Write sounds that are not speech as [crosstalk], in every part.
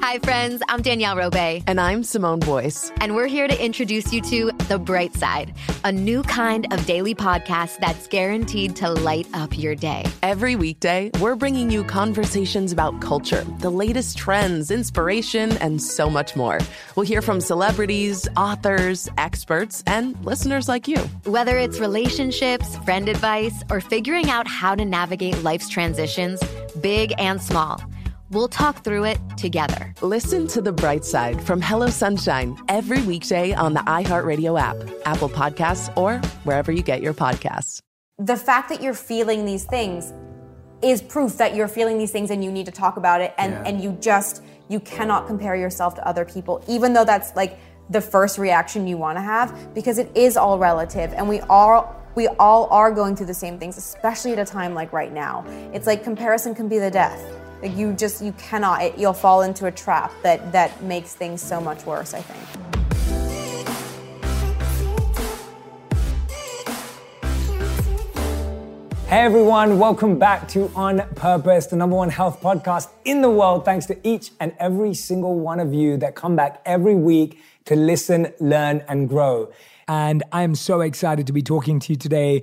Hi, friends. I'm Danielle Robay. And I'm Simone Boyce. And we're here to introduce you to The Bright Side, a new kind of daily podcast that's guaranteed to light up your day. Every weekday, we're bringing you conversations about culture, the latest trends, inspiration, and so much more. We'll hear from celebrities, authors, experts, and listeners like you. Whether it's relationships, friend advice, or figuring out how to navigate life's transitions, big and small. We'll talk through it together. Listen to The Bright Side from Hello Sunshine every weekday on the iHeartRadio app, Apple Podcasts, or wherever you get your podcasts. The fact that you're feeling these things is proof that you're feeling these things and you need to talk about it and, yeah. and you just you cannot compare yourself to other people, even though that's like the first reaction you want to have, because it is all relative and we all we all are going through the same things, especially at a time like right now. It's like comparison can be the death. Like you just you cannot. It, you'll fall into a trap that that makes things so much worse. I think. Hey everyone, welcome back to On Purpose, the number one health podcast in the world. Thanks to each and every single one of you that come back every week to listen, learn, and grow. And I am so excited to be talking to you today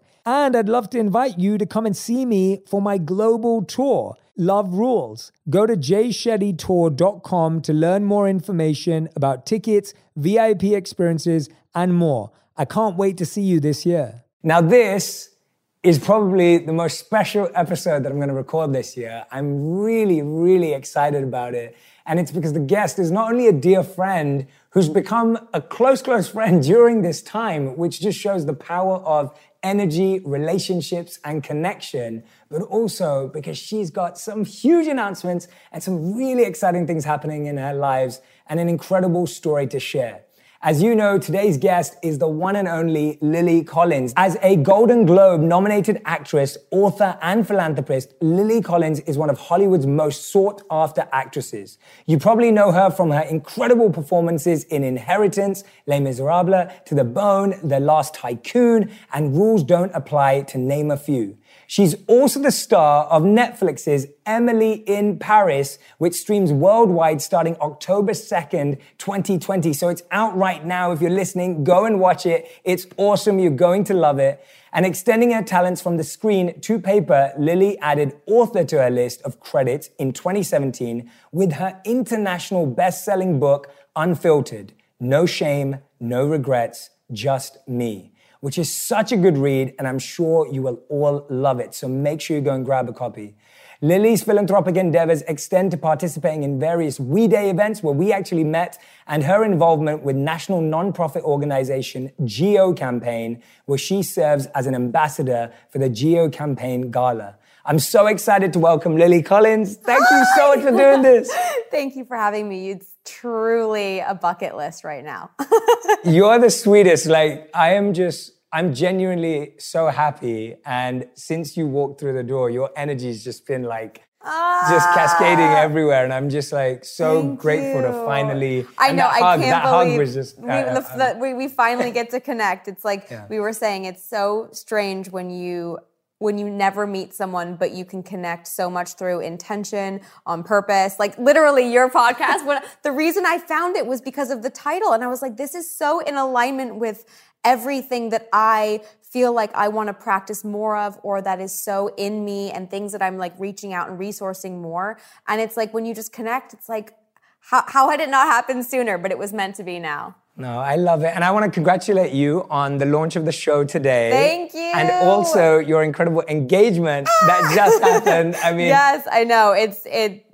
And I'd love to invite you to come and see me for my global tour, Love Rules. Go to jayshettytour.com to learn more information about tickets, VIP experiences, and more. I can't wait to see you this year. Now, this is probably the most special episode that I'm going to record this year. I'm really, really excited about it. And it's because the guest is not only a dear friend who's become a close, close friend during this time, which just shows the power of energy, relationships, and connection, but also because she's got some huge announcements and some really exciting things happening in her lives and an incredible story to share. As you know, today's guest is the one and only Lily Collins. As a Golden Globe nominated actress, author, and philanthropist, Lily Collins is one of Hollywood's most sought after actresses. You probably know her from her incredible performances in Inheritance, Les Miserables, To the Bone, The Last Tycoon, and Rules Don't Apply, to name a few. She's also the star of Netflix's Emily in Paris, which streams worldwide starting October 2nd, 2020. So it's out right now. If you're listening, go and watch it. It's awesome. You're going to love it. And extending her talents from the screen to paper, Lily added author to her list of credits in 2017 with her international best-selling book, Unfiltered. No shame, no regrets, just me which is such a good read, and I'm sure you will all love it. So make sure you go and grab a copy. Lily's philanthropic endeavors extend to participating in various We Day events where we actually met and her involvement with national nonprofit organization Geo Campaign, where she serves as an ambassador for the Geo Campaign Gala. I'm so excited to welcome Lily Collins. Thank you so much for doing this. [laughs] Thank you for having me. It's truly a bucket list right now. [laughs] You're the sweetest. Like, I am just I'm genuinely so happy. And since you walked through the door, your energy's just been like ah, just cascading everywhere. And I'm just like so grateful you. to finally. I know. I hug, can't that believe hug was just. We, uh, the, we, we finally [laughs] get to connect. It's like yeah. we were saying. It's so strange when you when you never meet someone, but you can connect so much through intention, on purpose. Like literally, your podcast. when the reason I found it was because of the title, and I was like, this is so in alignment with everything that I feel like I want to practice more of or that is so in me and things that I'm like reaching out and resourcing more. And it's like when you just connect, it's like, how, how had it not happened sooner? But it was meant to be now. No, I love it. And I want to congratulate you on the launch of the show today. Thank you. And also your incredible engagement that just happened. I [laughs] mean Yes, I know. It's it,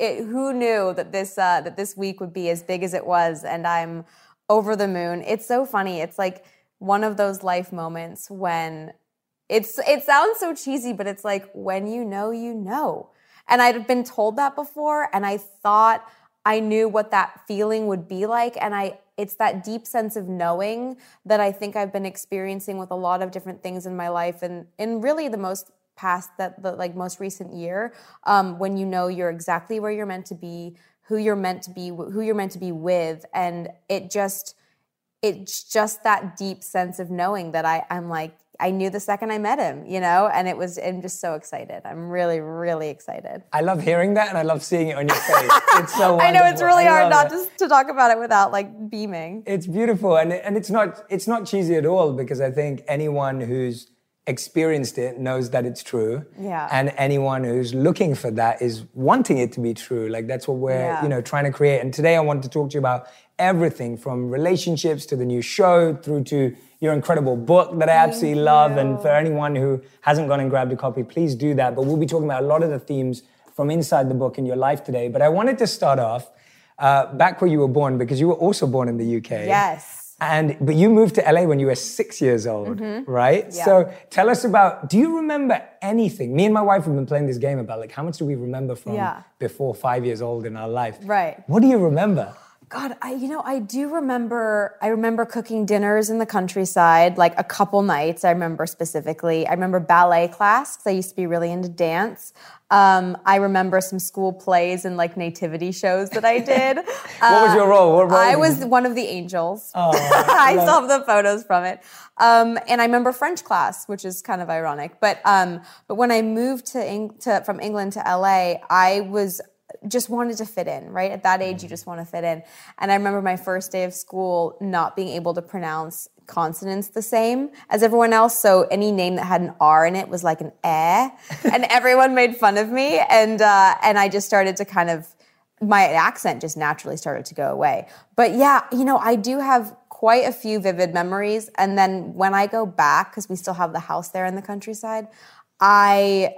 it who knew that this uh, that this week would be as big as it was and I'm over the moon. It's so funny. It's like one of those life moments when it's it sounds so cheesy, but it's like when you know, you know. And I'd been told that before and I thought I knew what that feeling would be like and I it's that deep sense of knowing that I think I've been experiencing with a lot of different things in my life and in really the most past that the like most recent year um, when you know you're exactly where you're meant to be who you're meant to be who you're meant to be with and it just it's just that deep sense of knowing that I, I'm like I knew the second I met him, you know, and it was, I'm just so excited. I'm really, really excited. I love hearing that and I love seeing it on your face. [laughs] It's so I know it's really hard not just to talk about it without like beaming. It's beautiful and, and it's not, it's not cheesy at all because I think anyone who's experienced it knows that it's true. Yeah. And anyone who's looking for that is wanting it to be true. Like that's what we're, yeah. you know, trying to create. And today I want to talk to you about everything from relationships to the new show through to your incredible book that I absolutely love. And for anyone who hasn't gone and grabbed a copy, please do that. But we'll be talking about a lot of the themes from inside the book in your life today. But I wanted to start off uh, back where you were born because you were also born in the UK. Yes. And but you moved to LA when you were six years old, mm-hmm. right? Yeah. So tell us about. Do you remember anything? Me and my wife have been playing this game about like how much do we remember from yeah. before five years old in our life? Right. What do you remember? God, I you know I do remember. I remember cooking dinners in the countryside, like a couple nights. I remember specifically. I remember ballet class because I used to be really into dance. Um, I remember some school plays and like nativity shows that I did. [laughs] what uh, was your role? What role I was one of the angels. Oh, I [laughs] still have the photos from it. Um, and I remember French class, which is kind of ironic. But um, but when I moved to, Eng- to from England to LA, I was just wanted to fit in, right? At that age, you just want to fit in. And I remember my first day of school not being able to pronounce consonants the same as everyone else. So any name that had an R in it was like an eh, [laughs] and everyone made fun of me. And uh, and I just started to kind of my accent just naturally started to go away. But yeah, you know, I do have quite a few vivid memories. And then when I go back, because we still have the house there in the countryside, I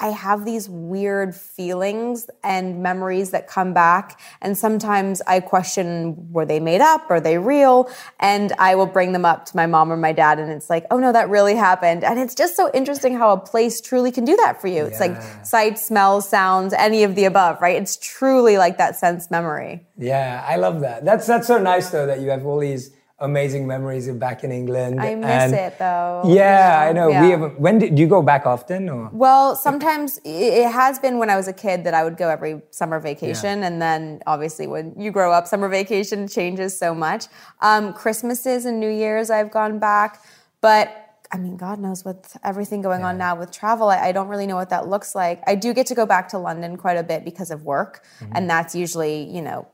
I have these weird feelings and memories that come back. And sometimes I question were they made up? Are they real? And I will bring them up to my mom or my dad, and it's like, oh no, that really happened. And it's just so interesting how a place truly can do that for you. It's like sight, smells, sounds, any of the above, right? It's truly like that sense memory. Yeah, I love that. That's that's so nice though that you have all these amazing memories of back in England. I miss and it though. Yeah, I know. Yeah. We have. When did do you go back often? Or? Well, sometimes it has been when I was a kid that I would go every summer vacation, yeah. and then obviously when you grow up, summer vacation changes so much. Um, Christmases and New Years, I've gone back, but. I mean, God knows with everything going yeah. on now with travel, I, I, don't really know what that looks like. I do get to go back to London quite a bit because of work, mm-hmm. and that's usually, you know,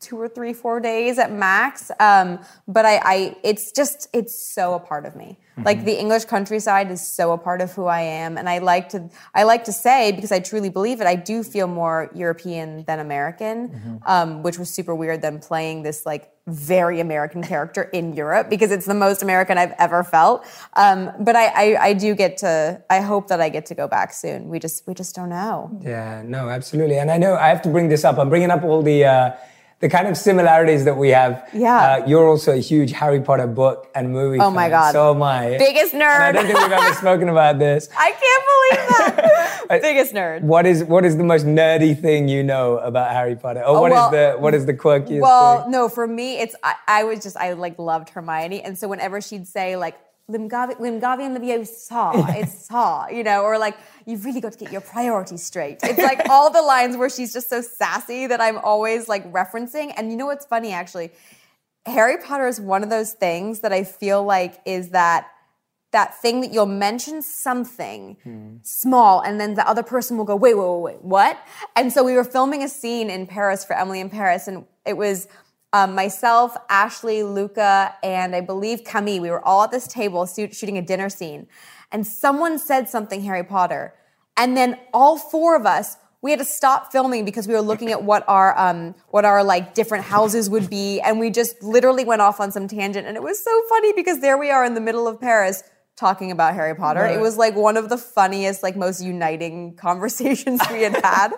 two or three, four days at max. Um, but I, I, it's just, it's so a part of me. Mm-hmm. Like the English countryside is so a part of who I am, and I like to, I like to say because I truly believe it. I do feel more European than American, mm-hmm. um, which was super weird. Than playing this like very American character in Europe because it's the most American I've ever felt. Um, but I, I, I, do get to. I hope that I get to go back soon. We just, we just don't know. Yeah, no, absolutely. And I know I have to bring this up. I'm bringing up all the. Uh, the kind of similarities that we have. Yeah. Uh, you're also a huge Harry Potter book and movie. Oh fan, my god. So am I. Biggest nerd. And I don't think we've ever [laughs] spoken about this. I can't believe that. [laughs] Biggest nerd. What is what is the most nerdy thing you know about Harry Potter? Or oh, what well, is the what is the quirkiest thing? well, thing? no, for me, it's I, I was just I like loved Hermione, and so whenever she'd say like Limgavi, Wingardium Leviosa, [laughs] it's saw, you know, or like, you've really got to get your priorities straight. It's like [laughs] all the lines where she's just so sassy that I'm always like referencing. And you know what's funny actually? Harry Potter is one of those things that I feel like is that that thing that you'll mention something hmm. small and then the other person will go, wait, wait, wait, wait, what? And so we were filming a scene in Paris for Emily in Paris and it was um, myself, Ashley, Luca, and I believe Camille, we were all at this table shooting a dinner scene. And someone said something Harry Potter. And then all four of us, we had to stop filming because we were looking at what our um, what our like different houses would be, and we just literally went off on some tangent, and it was so funny because there we are in the middle of Paris talking about Harry Potter. Right. It was like one of the funniest, like most uniting [laughs] conversations we had had.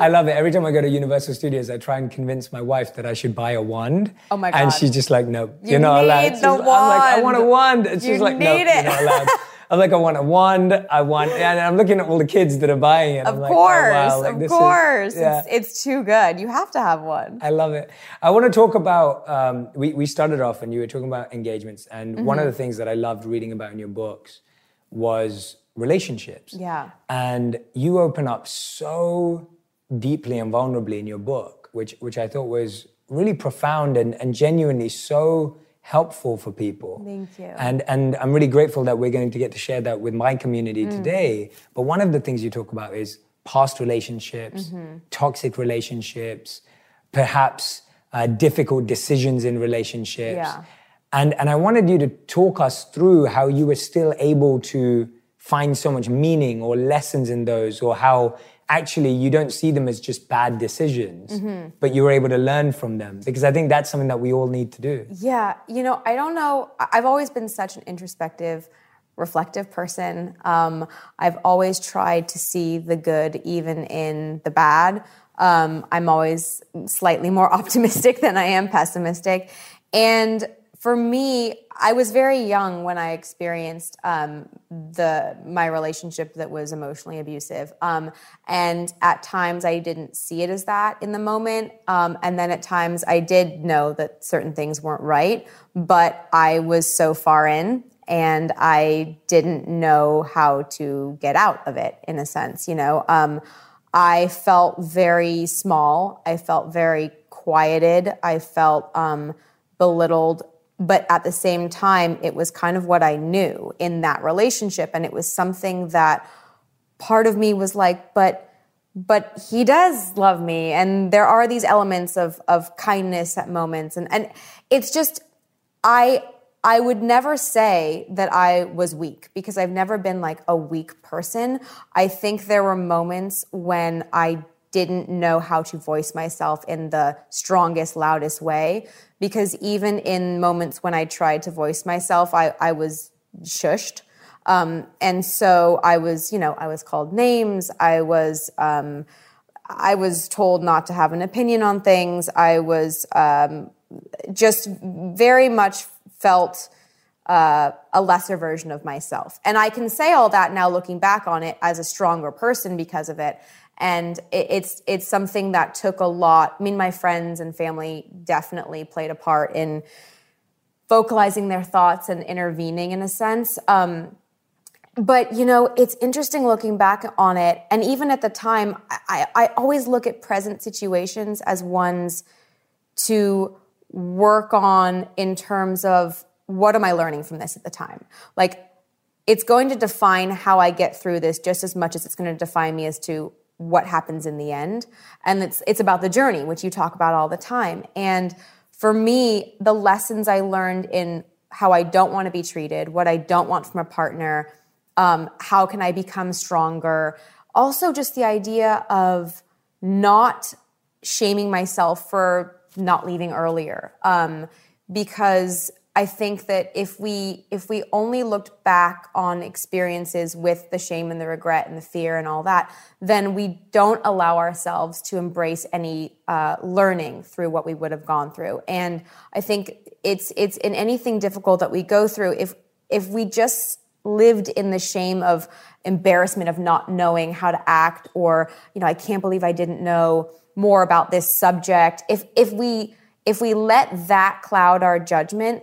I love it. Every time I go to Universal Studios, I try and convince my wife that I should buy a wand. Oh my god! And she's just like, "No, you are not allowed." She's, I'm like, "I want a wand," and she's you like, "No, it. you're not allowed." [laughs] I'm like, I want a wand. I want, and I'm looking at all the kids that are buying it. Of I'm course, like, oh, wow. like, of course. Is, yeah. it's, it's, too good. You have to have one. I love it. I want to talk about, um, we, we started off and you were talking about engagements. And mm-hmm. one of the things that I loved reading about in your books was relationships. Yeah. And you open up so deeply and vulnerably in your book, which which I thought was really profound and, and genuinely so helpful for people. Thank you. And and I'm really grateful that we're going to get to share that with my community mm. today. But one of the things you talk about is past relationships, mm-hmm. toxic relationships, perhaps uh, difficult decisions in relationships. Yeah. And and I wanted you to talk us through how you were still able to find so much meaning or lessons in those or how actually you don't see them as just bad decisions, mm-hmm. but you're able to learn from them because I think that's something that we all need to do. Yeah, you know, I don't know. I've always been such an introspective, reflective person. Um, I've always tried to see the good even in the bad. Um, I'm always slightly more [laughs] optimistic than I am pessimistic. And for me, I was very young when I experienced um, the my relationship that was emotionally abusive, um, and at times I didn't see it as that in the moment, um, and then at times I did know that certain things weren't right, but I was so far in, and I didn't know how to get out of it. In a sense, you know, um, I felt very small. I felt very quieted. I felt um, belittled but at the same time, it was kind of what I knew in that relationship. And it was something that part of me was like, but but he does love me. And there are these elements of of kindness at moments. And and it's just i i would never say that i was weak because i've never been like a weak person. I think there were moments when i didn't know how to voice myself in the strongest loudest way because even in moments when I tried to voice myself, I, I was shushed. Um, and so I was, you know, I was called names. I was, um, I was told not to have an opinion on things. I was um, just very much felt uh, a lesser version of myself. And I can say all that now looking back on it as a stronger person because of it and it, it's it's something that took a lot. I mean, my friends and family definitely played a part in vocalizing their thoughts and intervening in a sense. Um, but you know, it's interesting looking back on it, and even at the time, I, I always look at present situations as ones to work on in terms of what am I learning from this at the time, like. It's going to define how I get through this just as much as it's going to define me as to what happens in the end. And it's it's about the journey, which you talk about all the time. And for me, the lessons I learned in how I don't want to be treated, what I don't want from a partner, um, how can I become stronger. Also, just the idea of not shaming myself for not leaving earlier. Um, because I think that if we if we only looked back on experiences with the shame and the regret and the fear and all that, then we don't allow ourselves to embrace any uh, learning through what we would have gone through. And I think it's it's in anything difficult that we go through. If if we just lived in the shame of embarrassment of not knowing how to act, or you know, I can't believe I didn't know more about this subject. If if we if we let that cloud our judgment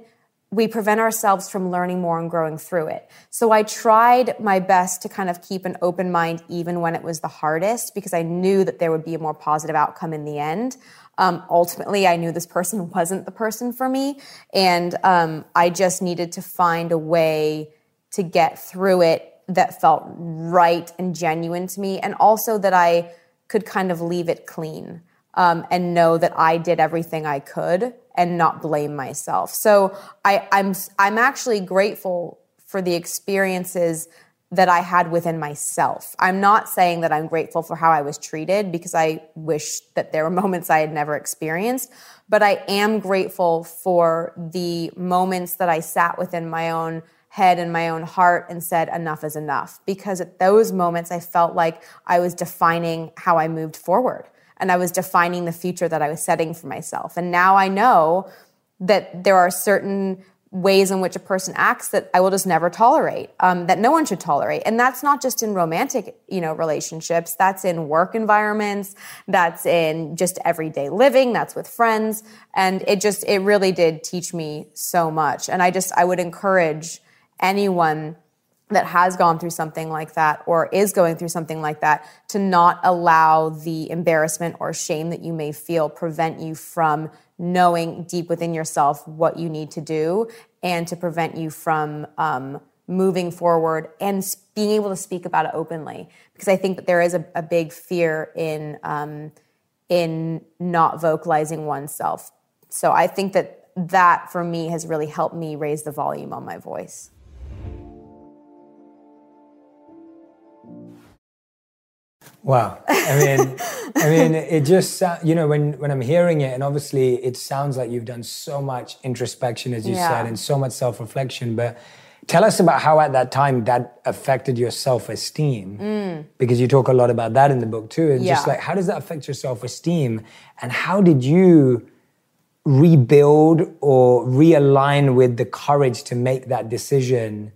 we prevent ourselves from learning more and growing through it. So I tried my best to kind of keep an open mind even when it was the hardest because I knew that there would be a more positive outcome in the end. Um, ultimately, I knew this person [laughs] wasn't the person for me, and um, I just needed to find a way to get through it that felt right and genuine to me, and also that I could kind of leave it clean um, and know that I did everything I could and not blame myself. So I, I'm I'm actually grateful for the experiences that I had within myself. I'm not saying that I'm grateful for how I was treated because I wish that there were [laughs] moments I had never experienced, but I am grateful for the moments that I sat within my own head and my own heart and said enough is enough because at those moments I felt like I was defining how I moved forward and I was defining the future that I was setting for myself. And now I know that there are certain ways in which a person acts that I will just never tolerate, um, that no one should tolerate. And that's not just in romantic, you know, relationships. That's in work environments. That's in just everyday living. That's with friends. And it just, it really did teach me so much. And I just, I would encourage anyone that has gone through something like that or is going through something like that to not allow the embarrassment or shame that you may feel prevent you from knowing deep within yourself what you need to do and to prevent you from um, moving forward and being able to speak about it openly. Because i think that there is a, a big fear in um, in not vocalizing oneself. So i think that that for me has really helped me raise the volume on my voice Wow. I mean, I [laughs] mean, it just you know when when I'm hearing it, and obviously it sounds like you've done so much introspection, as you yeah. said, and so much self reflection. But tell us about how at that time that affected your self esteem, mm. because you talk a lot about that in the book too. And yeah. just like how does that affect your self esteem, and how did you rebuild or realign with the courage to make that decision?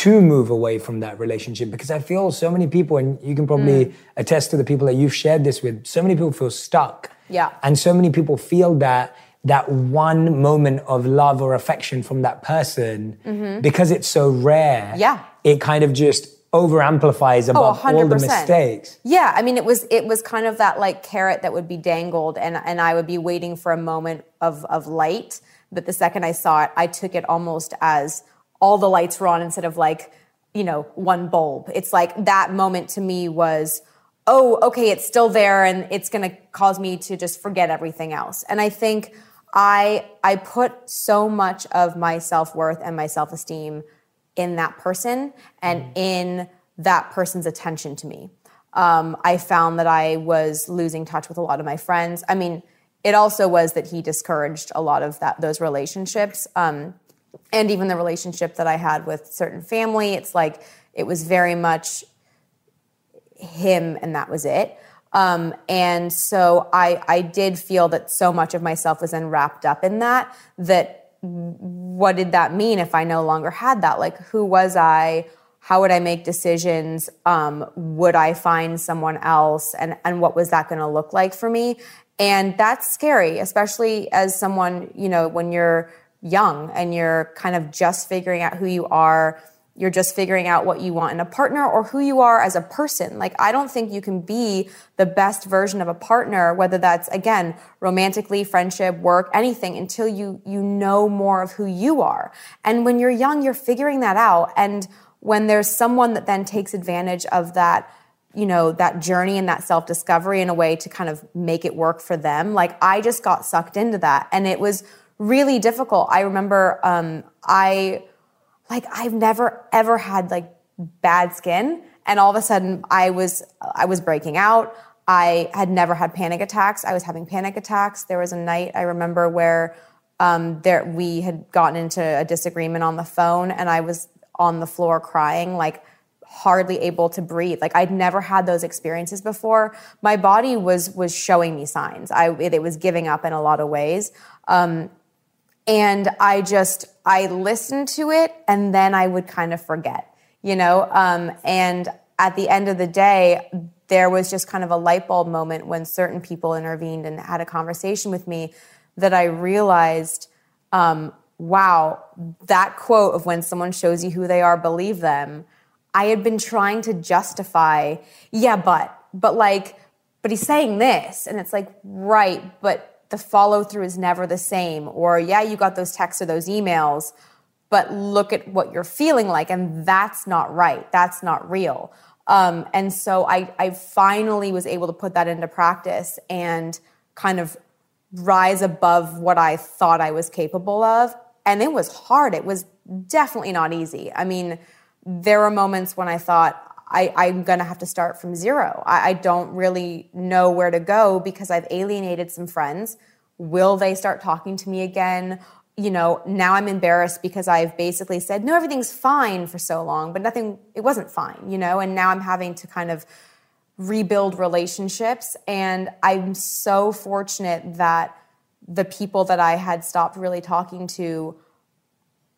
To move away from that relationship because I feel so many people, and you can probably mm. attest to the people that you've shared this with, so many people feel stuck. Yeah. And so many people feel that that one moment of love or affection from that person, mm-hmm. because it's so rare, yeah. it kind of just over amplifies oh, above oh, all the mistakes. Yeah, I mean it was it was kind of that like carrot that would be dangled and and I would be waiting for a moment of of light, but the second I saw it, I took it almost as all the lights were on instead of like, you know, one bulb. It's like that moment to me was, oh, okay, it's still there and it's going to cause me to just forget everything else. And I think I I put so much of my self-worth and my self-esteem in that person and mm. in that person's attention to me. Um, I found that I was losing touch with a lot of my friends. I mean, it also was that he discouraged a lot of that those relationships. Um, and even the relationship that I had with certain family, it's like it was very much him and that was it. Um, and so I, I did feel that so much of myself was then wrapped up in that, that what did that mean if I no longer had that? Like, who was I? How would I make decisions? Um, would I find someone else? And, and what was that going to look like for me? And that's scary, especially as someone, you know, when you're young and you're kind of just figuring out who you are you're just figuring out what you want in a partner or who you are as a person. Like, I don't think you can be the best version of a partner, whether that's again, romantically, friendship, work, anything until you, you know more of who you are. And when you're young, you're figuring that out. And when there's someone that then takes advantage of that you know that journey and that self discovery in a way to kind of make it work for them like i just got sucked into that and it was really difficult. I remember um, i like i've never ever had like bad skin and all of a sudden i was i was breaking out. I had never had panic attacks. I was having panic attacks. There was a night i remember where um, there we had gotten into a disagreement on the phone and i was on the floor crying like hardly able to breathe. Like i'd never had those experiences before. My body was was showing me signs. I it, was giving up in a lot of ways. Um, and i just i listened to it and then i would kind of forget you know um, and at the end of the day there was just kind of a light bulb moment when certain people intervened and had a conversation with me that i realized um, wow that quote of when someone shows you who they are believe them I had been trying to justify, yeah, but, but like, but he's saying this. And it's like, right, but the follow through is never the same. Or, yeah, you got those texts or those emails, but look at what you're feeling like. And that's not right. That's not real. Um, and so I, I finally was able to put that into practice and kind of rise above what I thought I was capable of. And it was hard. It was definitely not easy. I mean, there were moments when I thought, I, am going to have to start from zero. I, I, don't really know where to go because I've alienated some friends. Will they start talking to me again? You know, now I'm embarrassed because I've basically said, no, everything's fine for so long, but nothing, it wasn't fine, you know, and now I'm having to kind of rebuild relationships. And I'm so fortunate that the people that I had stopped really talking to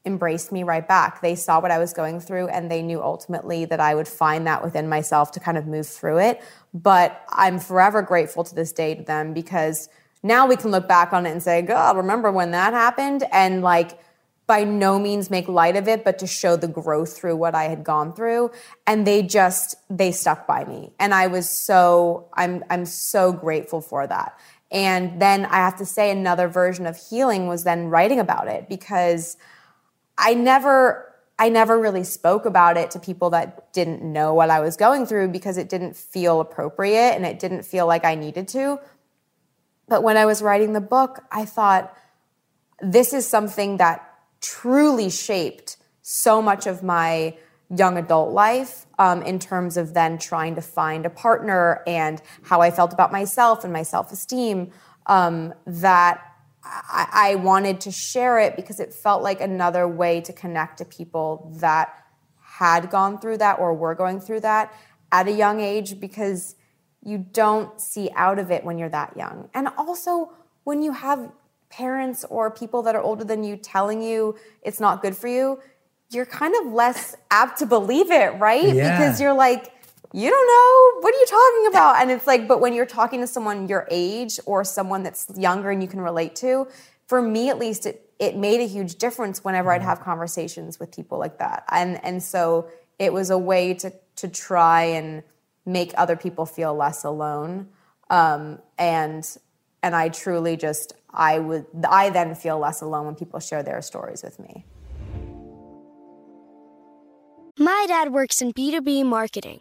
embraced me right back. They saw what I was going through and they knew ultimately that I would find that within myself to kind of move through it. But I'm forever grateful to this day to them because now we can look back on it and say, God, remember when that happened? And like, by no means make light of it, but to show the growth through what I had gone through. And they just, they stuck by me. And I was so, I'm, I'm so grateful for that. And then I have to say, another version of healing was then writing about it because I never I never really spoke about it to people that didn't know what I was going through because it didn't feel appropriate and it didn't feel like I needed to. But when I was writing the book, I thought this is something that truly shaped so much of my young adult life um, in terms of then trying to find a partner and how I felt about myself and my self esteem um, that I, I wanted to share it because it felt like another way to connect to people that had gone through that or were going through that at a young age because you don't see out of it when you're that young. And also, when you have parents or people that are older than you telling you it's not good for you, you're kind of less apt to believe it, right? Yeah. Because you're like, you don't know what are you talking about? And it's like but when you're talking to someone your age or someone that's younger and you can relate to for me at least it, it made a huge difference whenever i'd have conversations with people like that. And and so it was a way to to try and make other people feel less alone. Um, and and i truly just i would i then feel less alone when people share their stories with me. My dad works in b2b marketing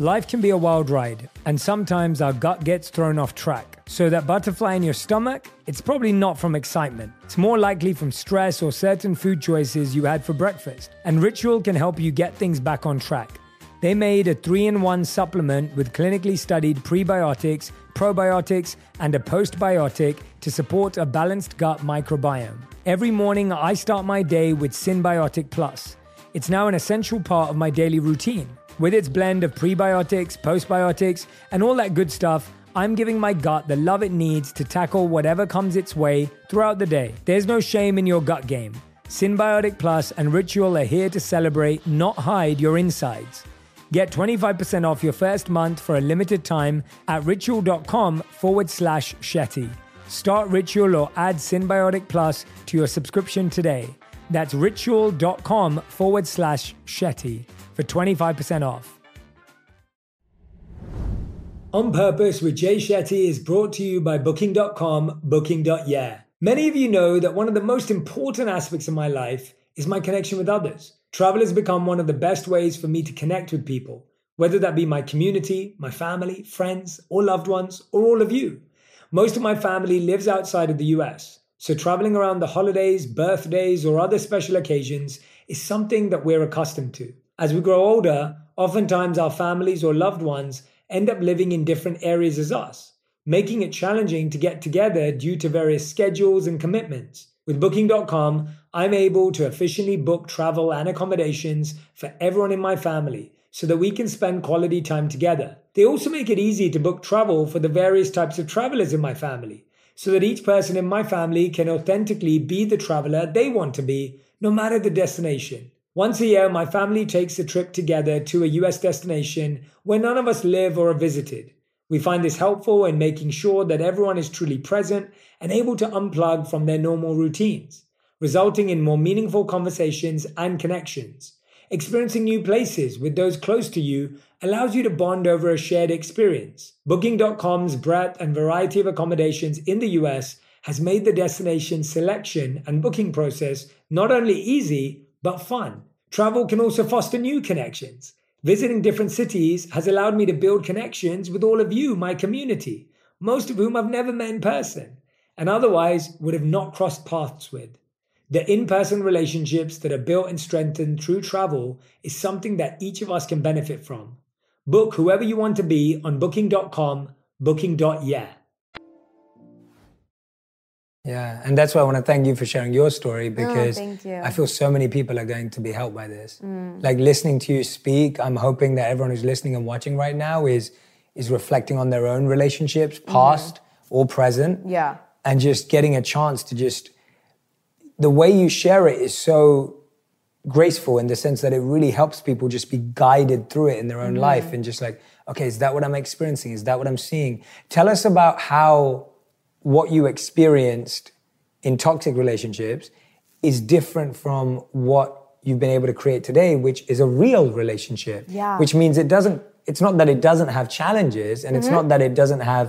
Life can be a wild ride, and sometimes our gut gets thrown off track. So, that butterfly in your stomach, it's probably not from excitement. It's more likely from stress or certain food choices you had for breakfast. And Ritual can help you get things back on track. They made a three in one supplement with clinically studied prebiotics, probiotics, and a postbiotic to support a balanced gut microbiome. Every morning, I start my day with Synbiotic Plus. It's now an essential part of my daily routine. With its blend of prebiotics, postbiotics, and all that good stuff, I'm giving my gut the love it needs to tackle whatever comes its way throughout the day. There's no shame in your gut game. Synbiotic Plus and Ritual are here to celebrate, not hide your insides. Get 25% off your first month for a limited time at ritual.com forward slash Shetty. Start Ritual or add Synbiotic Plus to your subscription today. That's ritual.com forward slash Shetty for 25% off. On Purpose with Jay Shetty is brought to you by Booking.com, Booking.yeah. Many of you know that one of the most important aspects of my life is my connection with others. Travel has become one of the best ways for me to connect with people, whether that be my community, my family, friends, or loved ones, or all of you. Most of my family lives outside of the US, so traveling around the holidays, birthdays, or other special occasions is something that we're accustomed to. As we grow older, oftentimes our families or loved ones end up living in different areas as us, making it challenging to get together due to various schedules and commitments. With Booking.com, I'm able to efficiently book travel and accommodations for everyone in my family so that we can spend quality time together. They also make it easy to book travel for the various types of travelers in my family so that each person in my family can authentically be the traveler they want to be, no matter the destination. Once a year, my family takes a trip together to a US destination where none of us live or are visited. We find this helpful in making sure that everyone is truly present and able to unplug from their normal routines, resulting in more meaningful conversations and connections. Experiencing new places with those close to you allows you to bond over a shared experience. Booking.com's breadth and variety of accommodations in the US has made the destination selection and booking process not only easy, but fun. Travel can also foster new connections. Visiting different cities has allowed me to build connections with all of you, my community, most of whom I've never met in person and otherwise would have not crossed paths with. The in person relationships that are built and strengthened through travel is something that each of us can benefit from. Book whoever you want to be on booking.com, booking.yeah. Yeah, and that's why I want to thank you for sharing your story oh, because thank you. I feel so many people are going to be helped by this. Mm. Like listening to you speak, I'm hoping that everyone who's listening and watching right now is is reflecting on their own relationships, mm-hmm. past or present, Yeah. and just getting a chance to just the way you share it is so graceful in the sense that it really helps people just be guided through it in their own mm-hmm. life and just like okay is that what i'm experiencing is that what i'm seeing tell us about how what you experienced in toxic relationships is different from what you've been able to create today which is a real relationship Yeah. which means it doesn't it's not that it doesn't have challenges and Mm-hmm. it's not that it doesn't have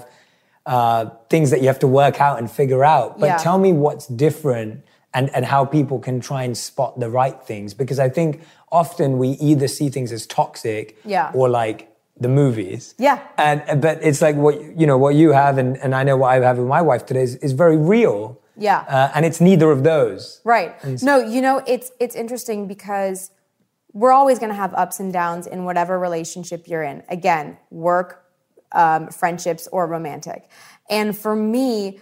uh, things that you have to work out and figure out but Yeah. tell me what's different and, and how people can try and spot the right things because i think often we either see things as toxic Yeah. or like the movies Yeah. and but it's like what you know what you have and, and i know what i have with my wife today is, is very real Yeah. uh, and it's neither of those Right. No, you know, it's it's interesting because we're always going to have ups and downs in whatever relationship you're in. Again, work, um, friendships, or romantic. And for me,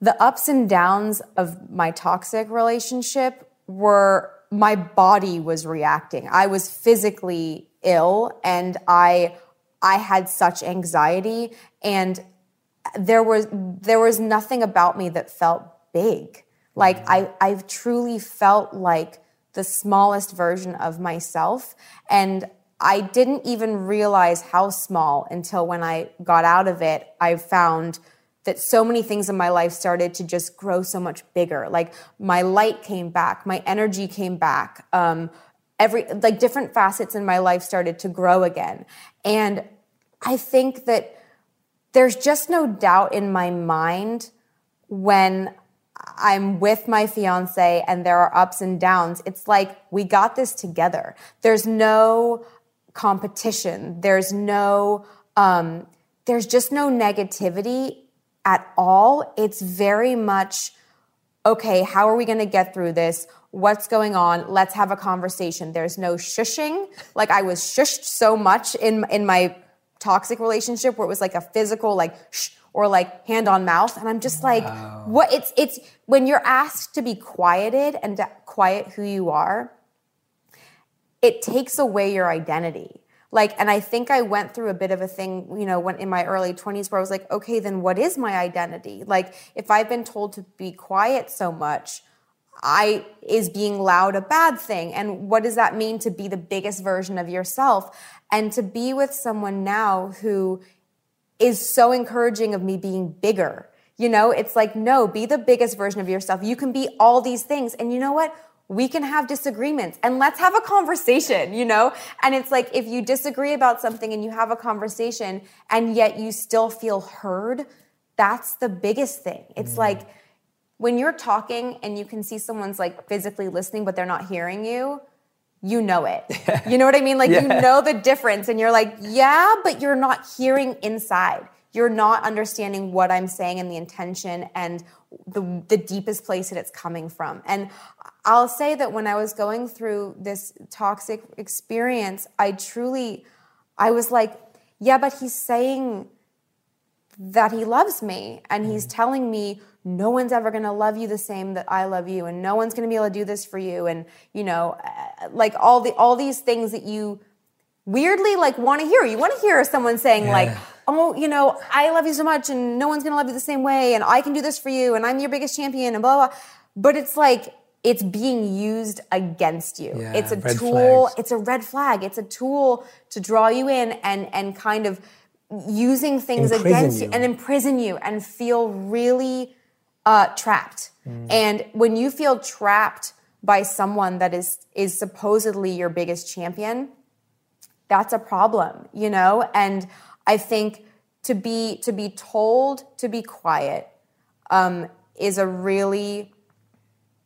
the ups and downs of my toxic relationship were my body was reacting. I was physically ill and I I had such anxiety and there was there was nothing about me that felt big. Like I I truly felt like the smallest version of myself and I didn't even realize how small until when I got out of it I found that so many things in my life started to just grow so much bigger. Like my light came back, my energy came back. Um, every like different facets in my life started to grow again. And I think that there's just no doubt in my mind when I'm with my fiance and there are ups and downs. It's like we got this together. There's no competition. There's no um, there's just no negativity at all. It's very much okay, how are we going to get through this? What's going on? Let's have a conversation. There's no shushing. Like I was shushed so much in in my toxic relationship where it was like a physical like shh or like hand on mouth and i'm just like what it's it's when you're asked to be quieted and to quiet who you are it takes away your identity like and i think i went through a bit of a thing you know when in my early 20s where i was like okay then what is my identity like if i've been told to be quiet so much I is being loud a bad thing? And what does that mean to be the biggest version of yourself? And to be with someone now who is so encouraging of me being bigger. You know, it's like, no, be the biggest version of yourself. You can be all these things. And you know what? We can have disagreements and let's have a conversation, you know? And it's like if you disagree about something and you have a conversation and yet you still feel heard, that's the biggest thing. It's mm. like, when you're talking and you can see someone's like physically listening but they're not hearing you you know it. [laughs] You know what i mean? Like yeah. you know the difference and you're like yeah but you're not hearing inside. You're not understanding what i'm saying and the intention and the, the deepest place that it's coming from. And i'll say that when i was going through this toxic experience i truly i was like yeah but he's saying that he loves me and he's mm. telling me no one's ever going to love you the same that I love you and no one's going to be able to do this for you and you know uh, like all the all these things that you weirdly like want to hear you want to hear someone saying yeah. like oh you know I love you so much and no one's going to love you the same way and I can do this for you and I'm your biggest champion and blah blah but it's like it's being used against you. Yeah, it's a tool, flags. it's a red flag. It's a tool to draw you in and and kind of using things imprison against you. you and imprison you and feel really uh, trapped. Mm. And when you feel trapped by someone that is is supposedly your biggest champion, that's a problem, you know. And I think to be to be told to be quiet um, is a really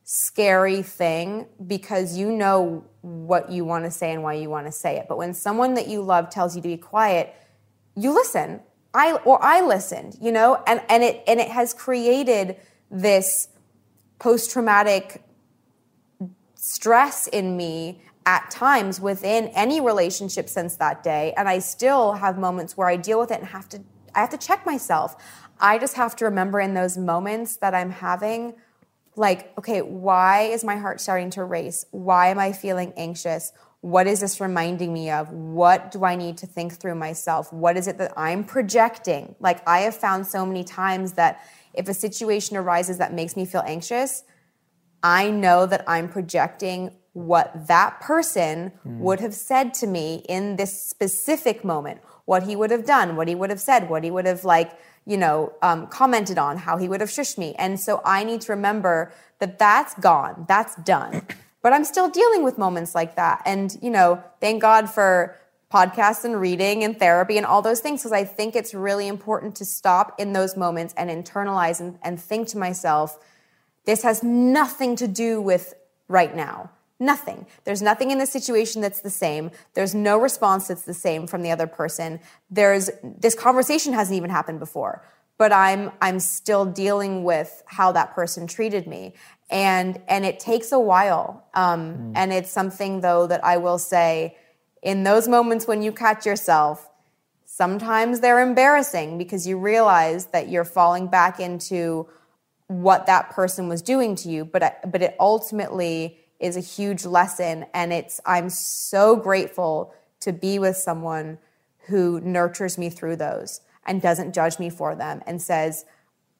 scary thing because you know what you want to say and why you want to say it. But when someone that you love tells you to be quiet, you listen. I or I listened, you know, and and it and it has created this post traumatic stress in me at times within any relationship since that day and I still have moments where I deal with it and have to I have to check myself. I just have to remember in those moments that I'm having like okay, why is my heart starting to race? Why am I feeling anxious? What is this reminding me of? What do I need to think through myself? What is it that I'm projecting? Like, I have found so many times that if a situation arises that makes me feel anxious, I know that I'm projecting what that person mm. would have said to me in this specific moment, what he would have done, what he would have said, what he would have, like, you know, um, commented on, how he would have shushed me. And so I need to remember that that's gone, that's done. But I'm still dealing with moments like that. And, you know, thank God for podcasts and reading and therapy and all those things because I think it's really important to stop in those moments and internalize and, and think to myself, this has nothing to do with right now. Nothing. There's nothing in the situation that's the same. There's no response that's the same from the other person. There's this conversation hasn't even happened before, but I'm I'm still dealing with how that person treated me and and it takes a while. Um, mm. and it's something though that i will say in those moments when you catch yourself sometimes they're embarrassing because you realize that you're falling back into what that person was doing to you. But but it ultimately is a huge lesson. And it's i'm so grateful to be with someone who nurtures me through those and doesn't judge me for them and says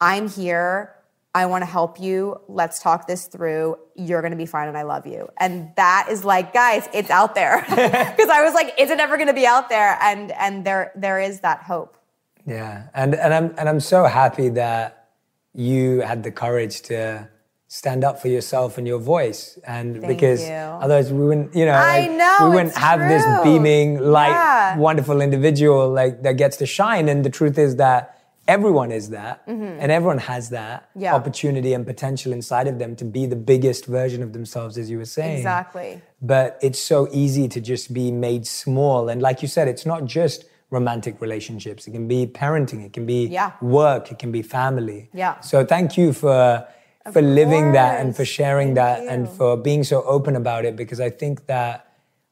i'm here I want to help you. Let's talk this through. You're going to be fine and I love you. And that is like, guys, it's out there. [laughs] Because I was like, is it ever going to be out there? And and there there is that hope. Yeah. And and I'm and I'm so happy that you had the courage to stand up for yourself and your voice and Thank because you. otherwise we wouldn't you know I like, know, we wouldn't have true. this beaming light yeah. wonderful individual like that gets to shine and the truth is that everyone is that mm-hmm. and everyone has that yeah. opportunity and potential inside of them to be the biggest version of themselves as you were saying. Exactly. But it's so easy to just be made small. And like you said it's not just romantic relationships. It can be parenting. It can be yeah. work. It can be family. Yeah. So thank you for for living that and for sharing Thank that you. and for being so open about it because I think that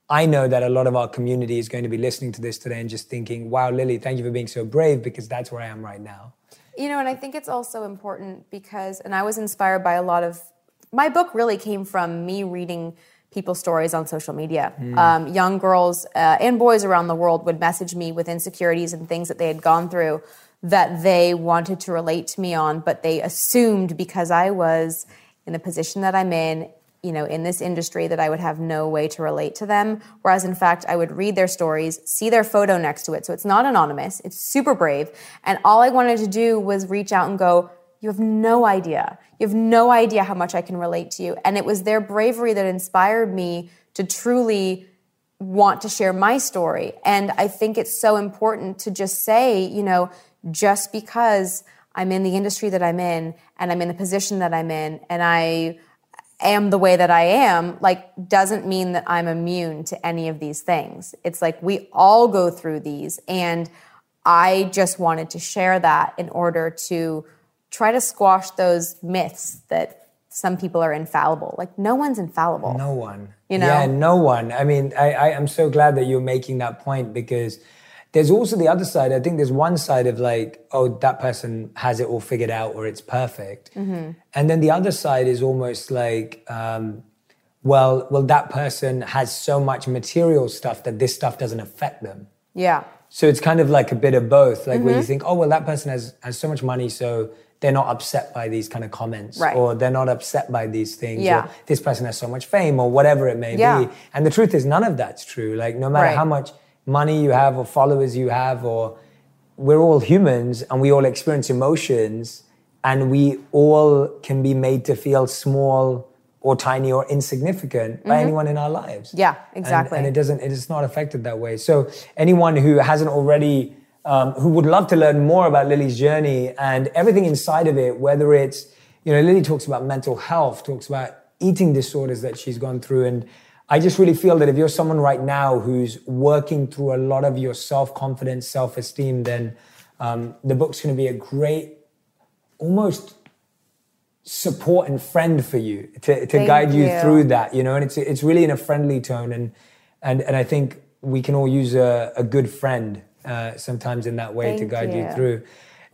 I know that a lot of our community is going to be listening to this today and just thinking, wow, Lily, thank you for being so brave because that's where I am right now. You know, and I think it's also important because, and I was inspired by a lot of, my book really came from me reading people's stories on social media. Um, young girls uh, and boys around the world would message me with insecurities and things that they had gone through that they wanted to relate to me on, but they assumed because I was in the position that I'm in, you know, in this industry that I would have no way to relate to them. Whereas in fact, I would read their stories, see their photo next to it. So it's not anonymous, it's super brave. And all I wanted to do was reach out and go, You have no idea. You have no idea how much I can relate to you. And it was their bravery that inspired me to truly want to share my story. And I think it's so important to just say, you know, just because I'm in the industry that I'm in and I'm in the position that I'm in and I am the way that I am, like, doesn't mean that I'm immune to any of these things. It's like we all go through these. And I just wanted to share that in order to try to squash those myths that some people are infallible. Like, no one's infallible. No one. You know? Yeah, no one. I mean, I, I am so glad that you're making that point because there's also the other side. I think there's one side of like, oh, that person has it all figured out or it's perfect. Mm-hmm. And then the other side is almost like, um, well, well, that person has so much material stuff that this stuff doesn't affect them. Yeah. So it's kind of like a bit of both, like Mm-hmm. where you think, oh well, that person has has so much money, so they're not upset by these kind of comments, Right. or they're not upset by these things, Yeah. or this person has so much fame, or whatever it may Yeah. be. And the truth is, none of that's true. Like no matter Right. how much money you have or followers you have, or we're all humans and we all experience emotions, and we all can be made to feel small or tiny or insignificant by anyone in our lives. Mm-hmm. Yeah, And- exactly. and it doesn't it is not affected that way so anyone who hasn't already um, who would love to learn more about lily's journey and everything inside of it whether it's you know lily talks about mental health talks about eating disorders that she's gone through and i just really feel that if you're someone right now who's working through a lot of your self-confidence self-esteem then um, the book's going to be a great almost support and friend for you to, to guide you, you. through that you know and it's it's really in a friendly tone and and and I think we can all use a, a good friend uh, sometimes in that way to guide you. you. through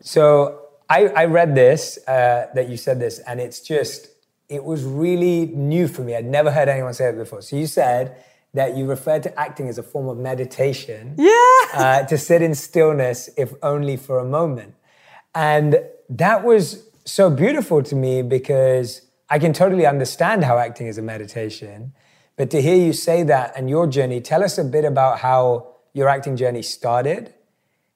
so I, I read this uh, that you said this and it's just it was really new for me. I'd never heard anyone say it before. So you said that you referred to acting as a form of meditation yeah. uh, to sit in stillness if only for a moment. And that was so beautiful to me because I can totally understand how acting is a meditation. But to hear you say that and your journey, tell us a bit about how your acting journey started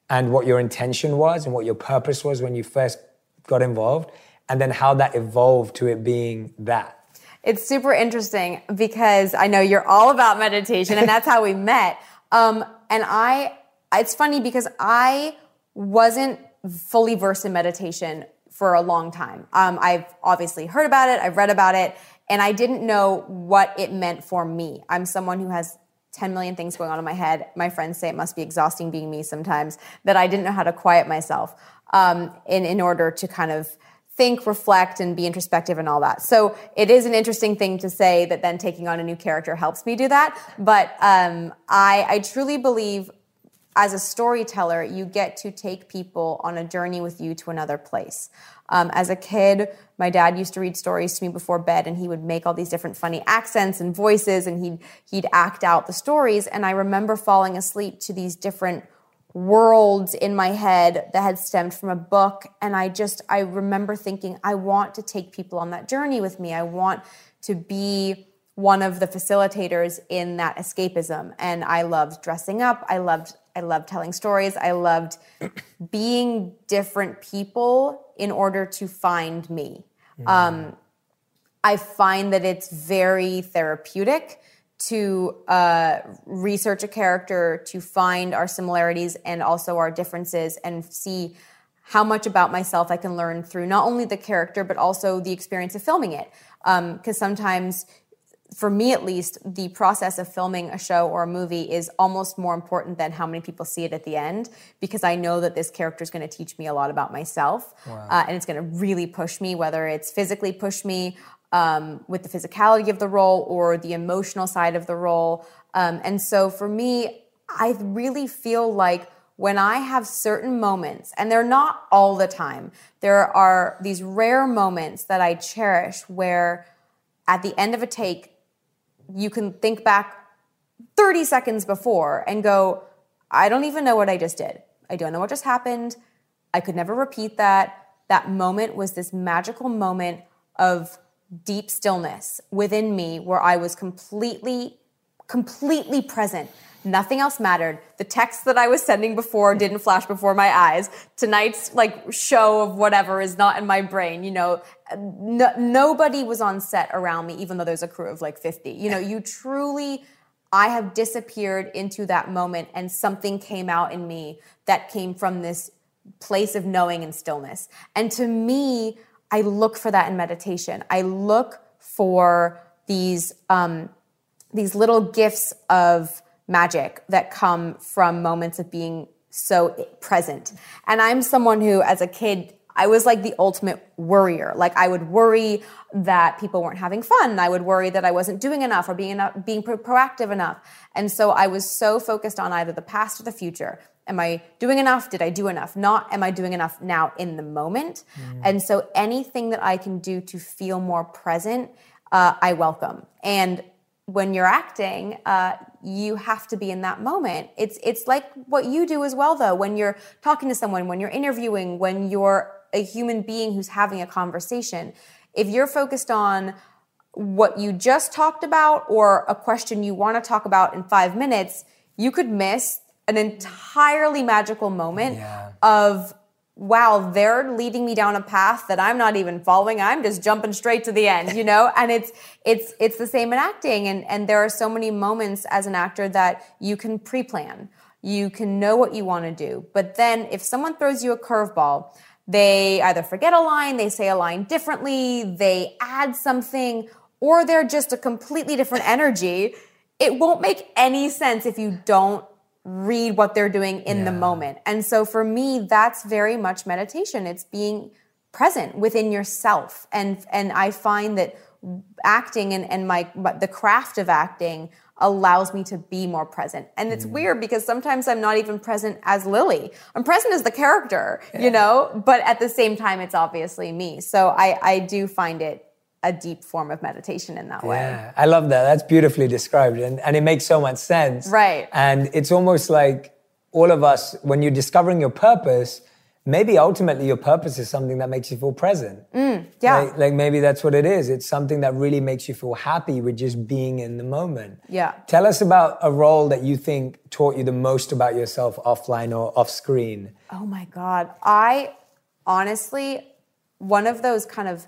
and what your intention was and what your purpose was when you first got involved, and then how that evolved to it being that. It's super interesting because I know you're all about meditation, and that's how we met. Um, and I, it's funny because I wasn't fully versed in meditation for a long time. Um, I've obviously heard about it, I've read about it, and I didn't know what it meant for me. I'm someone who has 10 million things going on in my head. My friends say it must be exhausting being me sometimes, that I didn't know how to quiet myself um, in, in order to kind of think, reflect, and be introspective and all that. So it is an interesting thing to say that then taking on a new character helps me do that. But um, I, I truly believe as a storyteller, you get to take people on a journey with you to another place. Um, as a kid, my dad used to read stories to me before bed, and he would make all these different funny accents and voices, and he'd he'd act out the stories. And I remember falling asleep to these different worlds in my head that had stemmed from a book. And i just i remember thinking i want to take people on that journey with me. I want to be one of the facilitators in that escapism. And i loved dressing up. I loved i loved telling stories. I loved [clears throat] being different people in order to find me. Um, i find that it's very therapeutic to uh, research a character, to find our similarities and also our differences, and see how much about myself I can learn through not only the character but also the experience of filming it. Because sometimes for me at least, the process of filming a show or a movie is almost more important than how many people see it at the end because I know that this character is going to teach me a lot about myself wow. uh, and it's going to really push me, whether it's physically push me um, with the physicality of the role or the emotional side of the role. Um, and so for me, I really feel like when I have certain moments, and they're not all the time, there are these rare moments that I cherish where at the end of a take, you can think back 30 seconds before and go, I don't even know what I just did. I don't know what just happened. I could never repeat that. That moment was this magical moment of deep stillness within me where I was completely, completely present. Nothing else mattered. The text that I was sending before didn't flash before my eyes. Tonight's like show of whatever is not in my brain. You know, no, nobody was on set around me, even though there's a crew of like 50. You know, you truly, I have disappeared into that moment and something came out in me that came from this place of knowing and stillness. And to me, I look for that in meditation. I look for these um, these little gifts of magic that come from moments of being so present. And I'm someone who, as a kid, I was like the ultimate worrier. Like I would worry that people weren't having fun. I would worry that I wasn't doing enough or being enough, being pro- proactive enough. And so I was so focused on either the past or the future. Am I doing enough? Did I do enough? Not am I doing enough now in the moment? Mm. And so anything that I can do to feel more present, uh, I welcome. And when you're acting, uh, you have to be in that moment. It's it's like what you do as well, though. When you're talking to someone, when you're interviewing, when you're a human being who's having a conversation, if you're focused on what you just talked about or a question you want to talk about in five minutes, you could miss an entirely magical moment yeah. of wow, they're leading me down a path that I'm not even following. I'm just jumping straight to the end, you know? and it's it's it's the same in acting and and there are so many moments as an actor that you can pre-plan. You can know what you want to do. But then if someone throws you a curveball, they either forget a line, they say a line differently, they add something, or they're just a completely different energy. It won't make any sense if you don't read what they're doing in yeah. the moment. And so for me, that's very much meditation. It's being present within yourself. And and I find that acting and, and my the craft of acting allows me to be more present. And it's mm. weird because sometimes I'm not even present as Lily. I'm present as the character, yeah. you know, but at the same time it's obviously me. So I I do find it a deep form of meditation in that way. Yeah, I love that. That's beautifully described. And, and it makes so much sense. Right. And it's almost like all of us, when you're discovering your purpose, maybe ultimately your purpose is something that makes you feel present. Mm, yeah. Like, like, maybe that's what it is. It's something that really makes you feel happy with just being in the moment. Yeah. Tell us about a role that you think taught you the most about yourself offline or off screen. Oh my God. I honestly, one of those kind of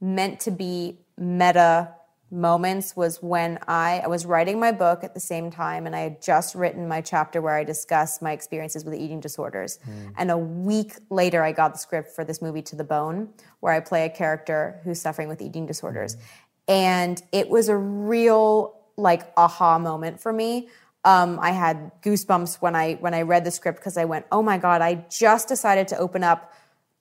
meant to be meta moments was when I, I was writing my book at the same time and I had just written my chapter where I discuss my experiences with eating disorders. Mm. And a week later, I got the script for this movie To the Bone, where I play a character who's suffering with eating disorders. Mm. And it was a real like aha moment for me. Um, I had goosebumps when I when I read the script because I went, oh my god! I just decided to open up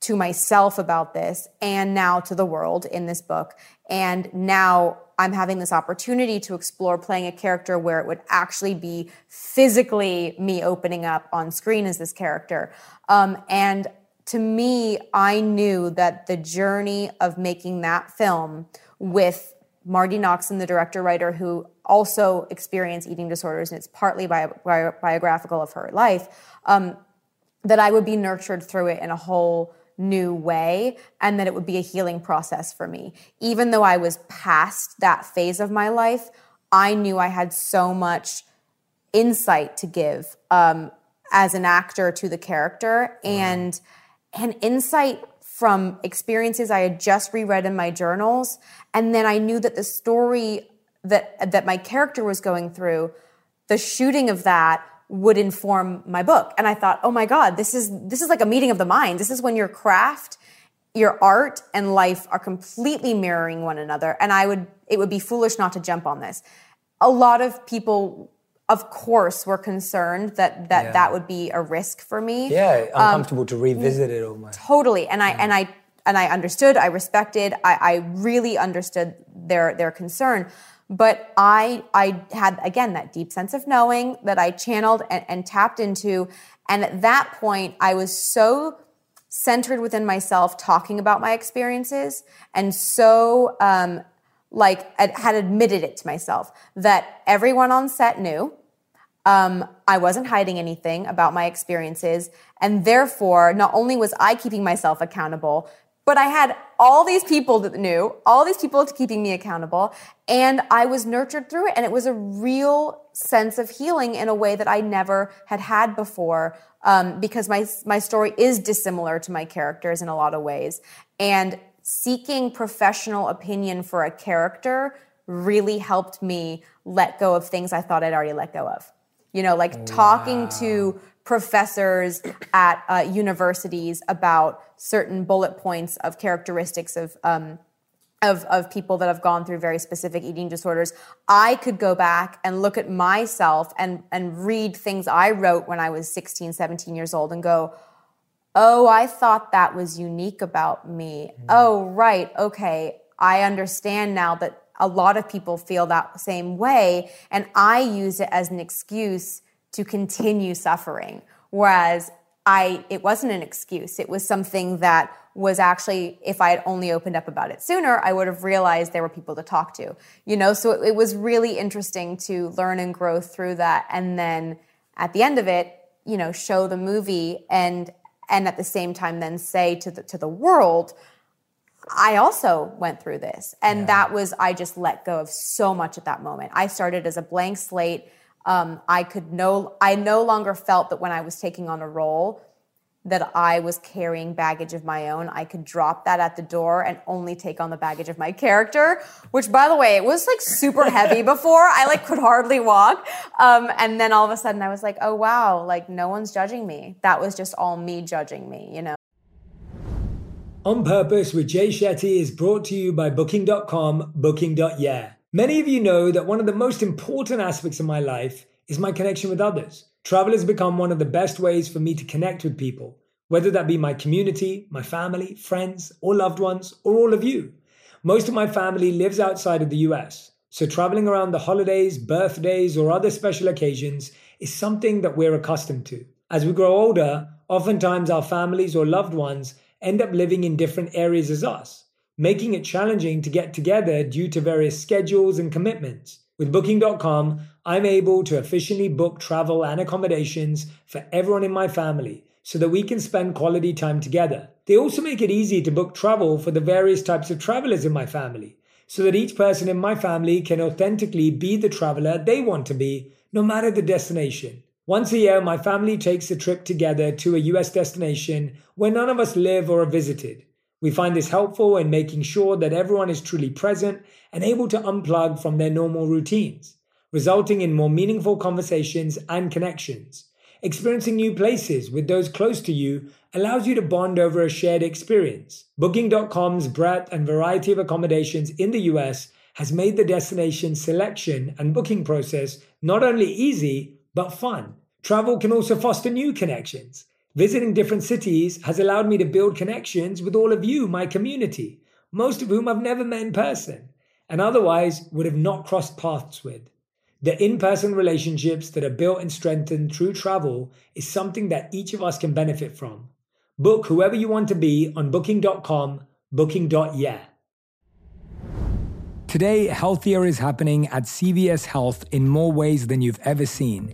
to myself about this and now to the world in this book. And now I'm having this opportunity to explore playing a character where it would actually be physically me opening up on screen as this character. Um, and to me, I knew that the journey of making that film with Marti Noxon the director writer who also experienced eating disorders, and it's partly bio- bio- biographical of her life, um, that I would be nurtured through it in a whole new way and that it would be a healing process for me. Even though I was past that phase of my life, I knew I had so much insight to give um, as an actor to the character and an insight from experiences I had just reread in my journals. And then I knew that the story that that my character was going through, the shooting of that would inform my book. And I thought, oh my God, this is this is like a meeting of the mind. This is when your craft your art and life are completely mirroring one another and i would it would be foolish not to jump on this a lot of people of course were concerned that that Yeah. that would be a risk for me Yeah, uncomfortable um, to revisit it almost. totally and i and i and i understood i respected i, I really understood their their concern but i i had again that deep sense of knowing that i channeled and, and tapped into and at that point i was so centered within myself talking about my experiences and so um, like I had admitted it to myself that everyone on set knew um, I wasn't hiding anything about my experiences. And therefore, not only was I keeping myself accountable, but I had all these people that knew, all these people keeping me accountable. And I was nurtured through it. And it was a real sense of healing in a way that I never had had before. Um, because my, my story is dissimilar to my characters in a lot of ways. And seeking professional opinion for a character really helped me let go of things I thought I'd already let go of. You know, like talking to professors at uh, universities about certain bullet points of characteristics of, um, of, of people that have gone through very specific eating disorders. I could go back and look at myself and, and read things I wrote when I was 16, 17 years old and go, oh, I thought that was unique about me. Oh, right. Okay. I understand now that a lot of people feel that same way. And I use it as an excuse to continue suffering. Whereas I, it wasn't an excuse. It was something that was actually, if I had only opened up about it sooner, I would have realized there were people to talk to. You know, so it, it was really interesting to learn and grow through that. And then at the end of it, you know, show the movie and and at the same time then say to the to the world, I also went through this. And that was, I just let go of so much at that moment. I started as a blank slate. Um, I could no, I no longer felt that when I was taking on a role that I was carrying baggage of my own. I could drop that at the door and only take on the baggage of my character, which by the way, it was like super heavy [laughs] before. I like could hardly walk. Um, and then all of a sudden I was like, oh wow, like no one's judging me. That was just all me judging me, you know? On Purpose with Jay Shetty is brought to you by Booking.com, Booking.yeah. Many of you know that one of the most important aspects of my life is my connection with others. Travel has become one of the best ways for me to connect with people, whether that be my community, my family, friends, or loved ones, or all of you. Most of my family lives outside of the US, so traveling around the holidays, birthdays, or other special occasions is something that we're accustomed to. As we grow older, oftentimes our families or loved ones end up living in different areas as us, making it challenging to get together due to various schedules and commitments. With Booking.com, I'm able to efficiently book travel and accommodations for everyone in my family so that we can spend quality time together. They also make it easy to book travel for the various types of travelers in my family so that each person in my family can authentically be the traveler they want to be, no matter the destination. Once a year, my family takes a trip together to a US destination where none of us live or are visited. We find this helpful in making sure that everyone is truly present and able to unplug from their normal routines, resulting in more meaningful conversations and connections. Experiencing new places with those close to you allows you to bond over a shared experience. Booking.com's breadth and variety of accommodations in the US has made the destination selection and booking process not only easy, but fun. Travel can also foster new connections. Visiting different cities has allowed me to build connections with all of you, my community, most of whom I've never met in person and otherwise would have not crossed paths with. The in person relationships that are built and strengthened through travel is something that each of us can benefit from. Book whoever you want to be on booking.com, booking.yeah. Today, healthier is happening at CVS Health in more ways than you've ever seen.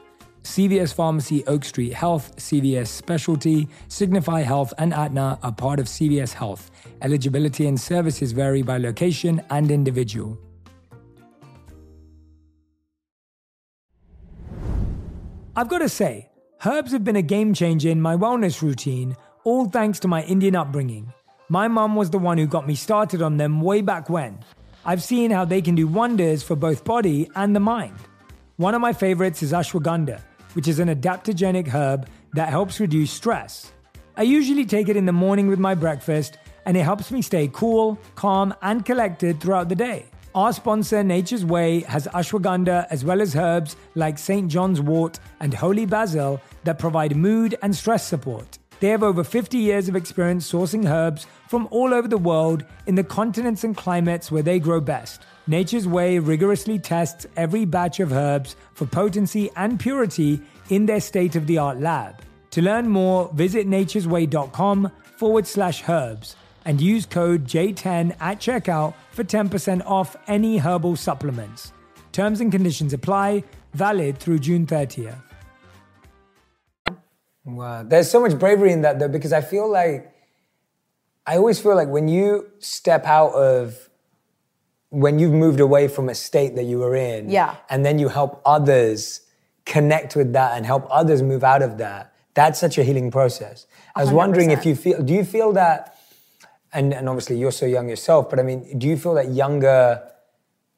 CVS Pharmacy, Oak Street Health, CVS Specialty, Signify Health, and Aetna are part of CVS Health. Eligibility and services vary by location and individual. I've got to say, herbs have been a game changer in my wellness routine, all thanks to my Indian upbringing. My mum was the one who got me started on them way back when. I've seen how they can do wonders for both body and the mind. One of my favorites is ashwagandha, which is an adaptogenic herb that helps reduce stress. I usually take it in the morning with my breakfast, and it helps me stay cool, calm, and collected throughout the day. Our sponsor, Nature's Way, has ashwagandha as well as herbs like St. John's wort and holy basil that provide mood and stress support. They have over 50 years of experience sourcing herbs from all over the world in the continents and climates where they grow best. Nature's Way rigorously tests every batch of herbs for potency and purity in their state of the art lab. To learn more, visit nature'sway.com forward slash herbs and use code J10 at checkout for 10% off any herbal supplements. Terms and conditions apply, valid through June 30th. Wow, there's so much bravery in that though, because I feel like, I always feel like when you step out of, when you've moved away from a state that you were in, Yeah. and then you help others connect with that and help others move out of that, that's such a healing process. I was wondering if you feel, do you feel that, and, and obviously you're so young yourself, but I mean, do you feel that younger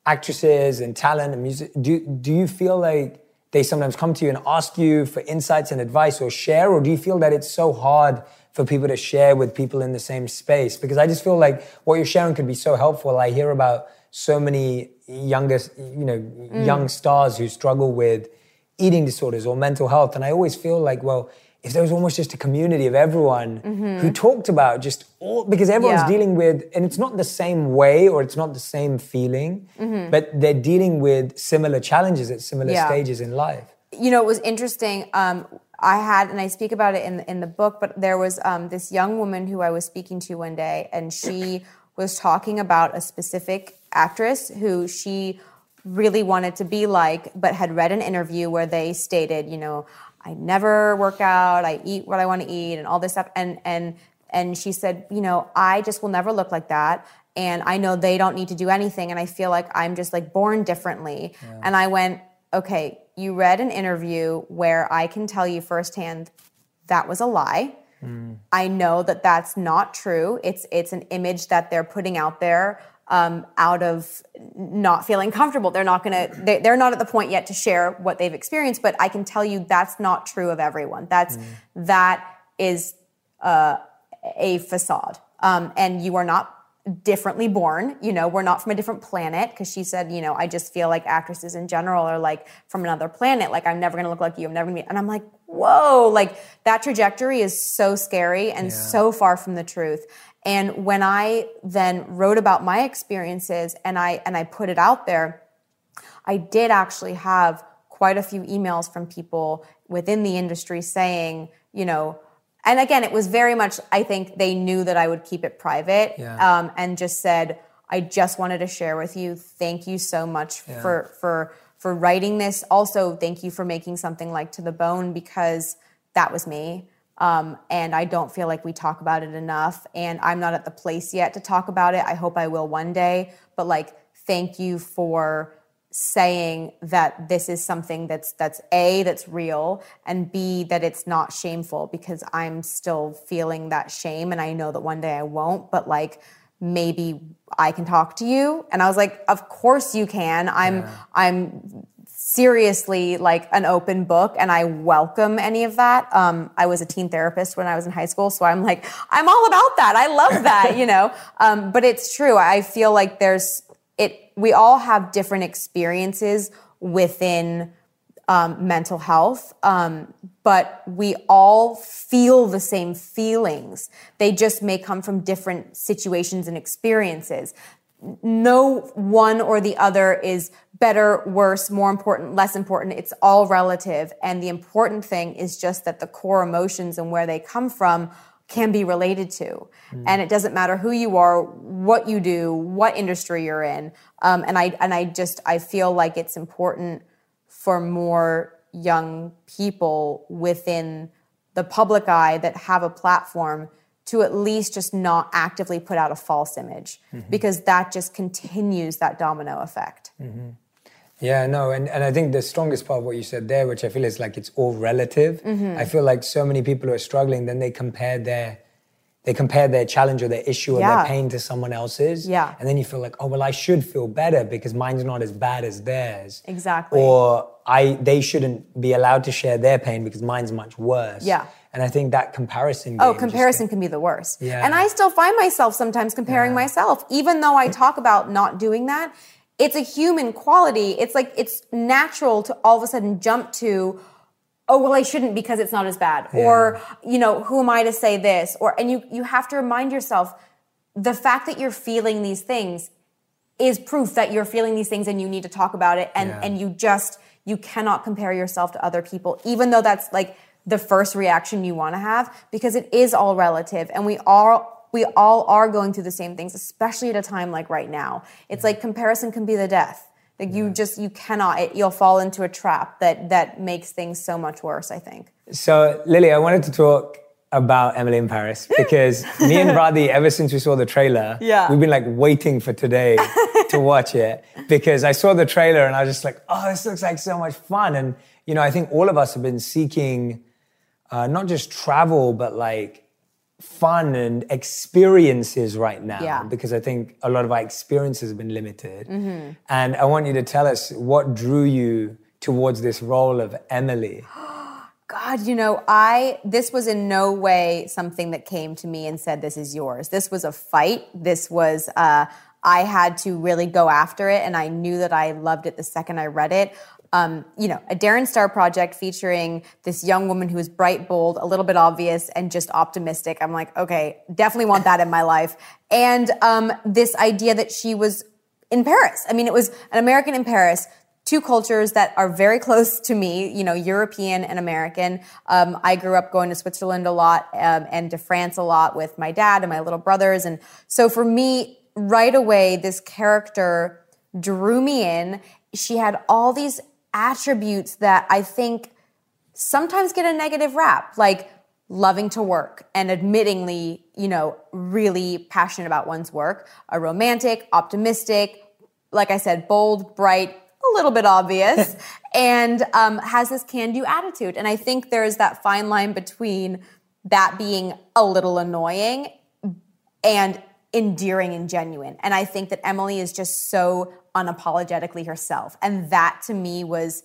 actresses and talent and music, do, do you feel like they sometimes come to you and ask you for insights and advice or share, or do you feel that it's so hard for people to share with people in the same space? Because I just feel like what you're sharing could be so helpful. I hear about so many younger, you know, young stars who struggle with eating disorders or mental health, and I always feel like, well, if there was almost just a community of everyone who talked about just all because everyone's Yeah. dealing with and it's not the same way or it's not the same feeling but they're dealing with similar challenges at similar Yeah. stages in life you know, it was interesting. Um, I had, and I speak about it in in the book, but there was um, this young woman who I was speaking to one day, and she was talking about a specific actress who she really wanted to be like, but had read an interview where they stated, you know, I never work out, I eat what I want to eat, and all this stuff, and and and she said, you know, I just will never look like that. And I know they don't need to do anything. And I feel like I'm just like born differently. And I went, okay, you read an interview where I can tell you firsthand that was a lie. Hmm. I know that that's not true. It's it's an image that they're putting out there um, out of not feeling comfortable. They're not gonna. They, they're not at the point yet to share what they've experienced. But I can tell you that's not true of everyone. That's that is uh, a facade, um, and you are not differently born. You know, we're not from a different planet. Because she said, you know, I just feel like actresses in general are like from another planet. Like I'm never gonna look like you. I'm never gonna be. And I'm like, whoa, like that trajectory is so scary and so far from the truth. And when I then wrote about my experiences and I and I put it out there, I did actually have quite a few emails from people within the industry saying, you know, and again, it was very much, I think they knew that I would keep it private Yeah. um, and just said, I just wanted to share with you. Thank you so much for, for, for writing this. Also, thank you for making something like To the Bone because that was me. Um, and I don't feel like we talk about it enough. And I'm not at the place yet to talk about it. I hope I will one day. But like, thank you for saying that this is something that's that's a that's real and b that it's not shameful because i'm still feeling that shame and i know that one day i won't but like maybe i can talk to you and i was like of course you can i'm i'm seriously like an open book and i welcome any of that. Um, i was a teen therapist when i was in high school so i'm like i'm all about that. I love that you know? [laughs] Um, but it's true. I feel like there's it we all have different experiences within um, mental health um, but we all feel the same feelings. They just may come from different situations and experiences. No one or the other is better, worse, more important, less important. It's all relative. And the important thing is just that the core emotions and where they come from can be related to. And it doesn't matter who you are, what you do, what industry you're in. Um, and I and I just I feel like it's important for more young people within the public eye that have a platform to at least just not actively put out a false image Mm-hmm. because that just continues that domino effect. Yeah, no, and, and I think the strongest part of what you said there, which I feel is like it's all relative. Mm-hmm. I feel like so many people who are struggling, then they compare their they compare their challenge or their issue or Yeah. their pain to someone else's. Yeah. And then you feel like, oh well, I should feel better because mine's not as bad as theirs. Exactly. Or I they shouldn't be allowed to share their pain because mine's much worse. Yeah. And I think that comparison. Oh, comparison can be the worst. Yeah. And I still find myself sometimes comparing myself, even though I [laughs] talk about not doing that. It's a human quality. It's like it's natural to all of a sudden jump to, oh well, I shouldn't because it's not as bad, or you know, who am I to say this? Or and you you have to remind yourself, the fact that you're feeling these things is proof that you're feeling these things and you need to talk about it and Yeah. and you just you cannot compare yourself to other people even though that's like the first reaction you want to have because it is all relative and we all we all are going through the same things especially at a time like right now. It's like comparison can be the death. Like you just you cannot it, you'll fall into a trap that that makes things so much worse i think. So, Lily, I wanted to talk about Emily in Paris [laughs] because me and Radhi, ever since we saw the trailer, Yeah. we've been like waiting for today [laughs] to watch it because I saw the trailer and I was just like, oh, this looks like so much fun. And, you know, I think all of us have been seeking uh, not just travel, but like fun and experiences right now Yeah. because I think a lot of our experiences have been limited. Mm-hmm. And I want you to tell us what drew you towards this role of Emily. [gasps] God, you know, I this was in no way something that came to me and said, "This is yours." This was a fight. This was uh, I had to really go after it, and I knew that I loved it the second I read it. Um, you know, a Darren Star project featuring this young woman who is bright, bold, a little bit obvious, and just optimistic. I'm like, okay, definitely want that in my life. And um, this idea that she was in Paris. I mean, it was an American in Paris, two cultures that are very close to me, you know, European and American. Um, I grew up going to Switzerland a lot um, and to France a lot with my dad and my little brothers. And so for me, right away, this character drew me in. She had all these attributes that I think sometimes get a negative rap, like loving to work and admittingly, you know, really passionate about one's work, a romantic, optimistic, like I said, bold, bright, a little bit obvious, [laughs] and um, has this can do attitude. And I think there's that fine line between that being a little annoying and endearing and genuine. And I think that Emily is just so unapologetically herself. And that to me was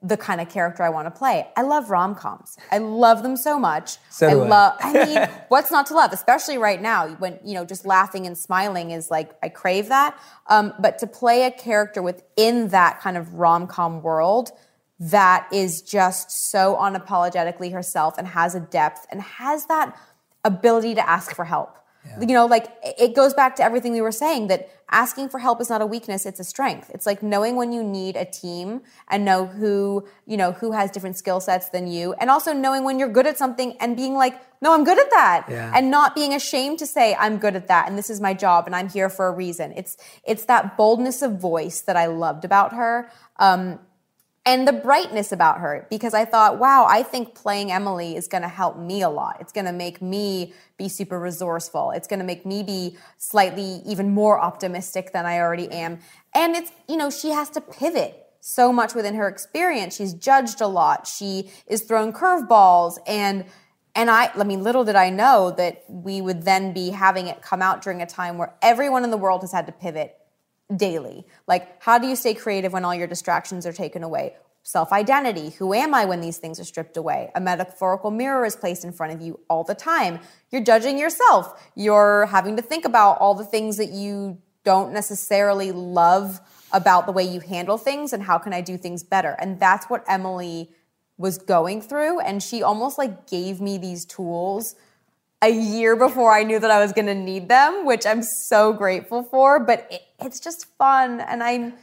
the kind of character I want to play. I love rom-coms. I love them so much. So I. love I mean, [laughs] what's not to love, especially right now when, you know, just laughing and smiling is like I crave that. Um, but to play a character within that kind of rom-com world that is just so unapologetically herself and has a depth and has that ability to ask for help. You know, like it goes back to everything we were saying that asking for help is not a weakness, it's a strength. It's like knowing when you need a team and know who, you know, who has different skill sets than you and also knowing when you're good at something and being like, "No, I'm good at that." Yeah. And not being ashamed to say, "I'm good at that and this is my job and I'm here for a reason." It's it's that boldness of voice that I loved about her. Um, and the brightness about her because I thought, wow, I think playing Emily is going to help me a lot. It's going to make me be super resourceful. It's going to make me be slightly even more optimistic than I already am. And it's, you know, she has to pivot so much within her experience. She's judged a lot. She is thrown curveballs and and I, I mean, little did I know that we would then be having it come out during a time where everyone in the world has had to pivot daily. Like, how do you stay creative when all your distractions are taken away? Self identity. Who am I when these things are stripped away? A metaphorical mirror is placed in front of you all the time. You're judging yourself. You're having to think about all the things that you don't necessarily love about the way you handle things and how can I do things better. And that's what Emily was going through. And she almost like gave me these tools a year before I knew that I was going to need them, which I'm so grateful for. But it, it's just fun, and I'm.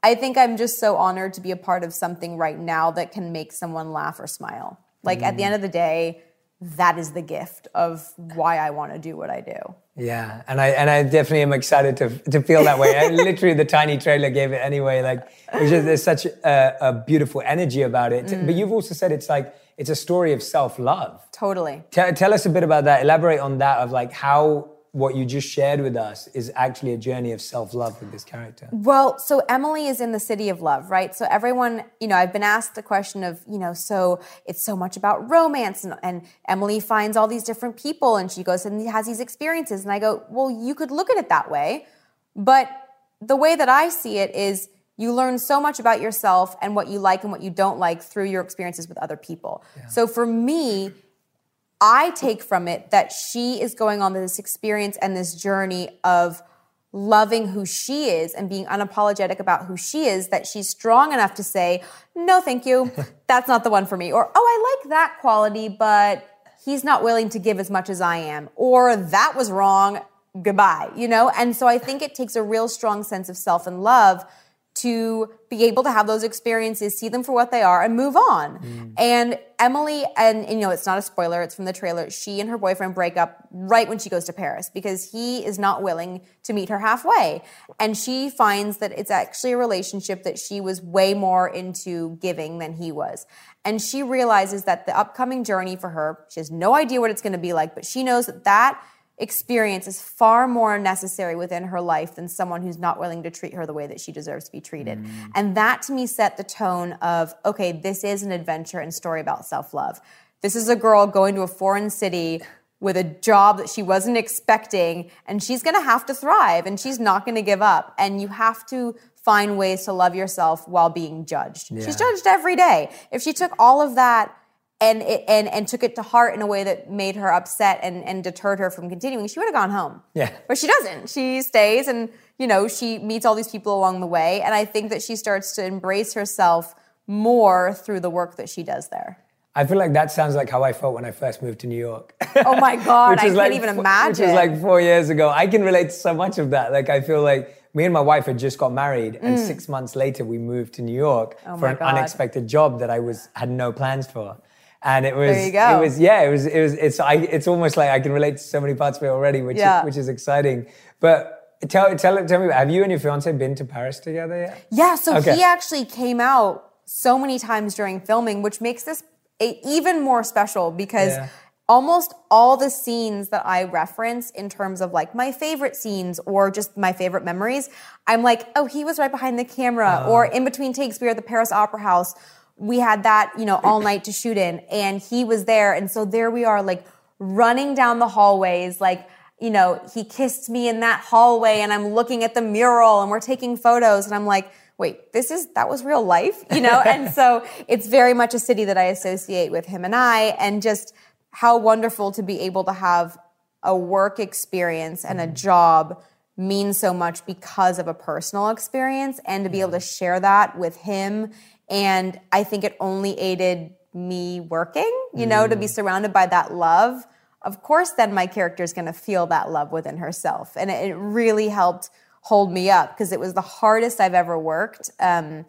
I think I'm just so honored to be a part of something right now that can make someone laugh or smile. Like at the end of the day, that is the gift of why I want to do what I do. Yeah, and I and I definitely am excited to to feel that way. I, [laughs] literally, the tiny trailer gave it anyway. Like, just, there's such a, a beautiful energy about it. Mm. But you've also said it's like it's a story of self love. Totally. T- tell us a bit about that. Elaborate on that of like how what you just shared with us is actually a journey of self-love with this character. Well, so Emily is in the city of love, right? So everyone, you know, I've been asked the question of, you know, so it's so much about romance and, and Emily finds all these different people and she goes and has these experiences. And I go, well, you could look at it that way. But the way that I see it is you learn so much about yourself and what you like and what you don't like through your experiences with other people. Yeah. So for me, I take from it that she is going on this experience and this journey of loving who she is and being unapologetic about who she is, that she's strong enough to say, no, thank you, [laughs] that's not the one for me. Or, oh, I like that quality, but he's not willing to give as much as I am. Or that was wrong, goodbye, you know? And so I think it takes a real strong sense of self and love to be able to have those experiences, see them for what they are, and move on. Mm. And Emily, and, and, you know, it's not a spoiler, it's from the trailer. She and her boyfriend break up right when she goes to Paris because he is not willing to meet her halfway. And she finds that it's actually a relationship that she was way more into giving than he was. And she realizes that the upcoming journey for her, she has no idea what it's going to be like, but she knows that that experience is far more necessary within her life than someone who's not willing to treat her the way that she deserves to be treated. Mm. And that to me set the tone of okay, this is an adventure and story about self love. This is a girl going to a foreign city with a job that she wasn't expecting, and she's gonna have to thrive and she's not gonna give up. And you have to find ways to love yourself while being judged. Yeah. She's judged every day. If she took all of that and it, and and took it to heart in a way that made her upset and and deterred her from continuing, she would have gone home. Yeah. But she doesn't. She stays and you know, she meets all these people along the way and I think that she starts to embrace herself more through the work that she does there. I feel like that sounds like how I felt when I first moved to New York. Oh my [laughs] god, I can't like, even imagine. Which was like 4 years ago. I can relate to so much of that. Like I feel like me and my wife had just got married and mm. 6 months later we moved to New York oh for an god. unexpected job that I was had no plans for and it was it was yeah it was it was it's I it's almost like I can relate to so many parts of it already, which yeah. is, which is exciting. But tell tell tell me, have you and your fiance been to Paris together yet? Yeah, so okay. he actually came out so many times during filming, which makes this a, even more special because. Yeah. Almost all the scenes that I reference in terms of like my favorite scenes or just my favorite memories, I'm like, oh, he was right behind the camera, uh. or in between takes, we were at the Paris Opera House, we had that, you know, all night to shoot in and he was there. And so there we are, like running down the hallways, like, you know, he kissed me in that hallway and I'm looking at the mural and we're taking photos and I'm like, wait, this is, that was real life, you know? and so [laughs] it's very much a city that I associate with him and I and just how wonderful to be able to have a work experience and a mm-hmm. job mean so much because of a personal experience and to be able to share that with him and I think it only aided me working, you know, mm. to be mm. surrounded by that love. Of course, then my character is going to feel that love within herself. And it, really helped hold me up because it was the hardest I've ever worked. Um,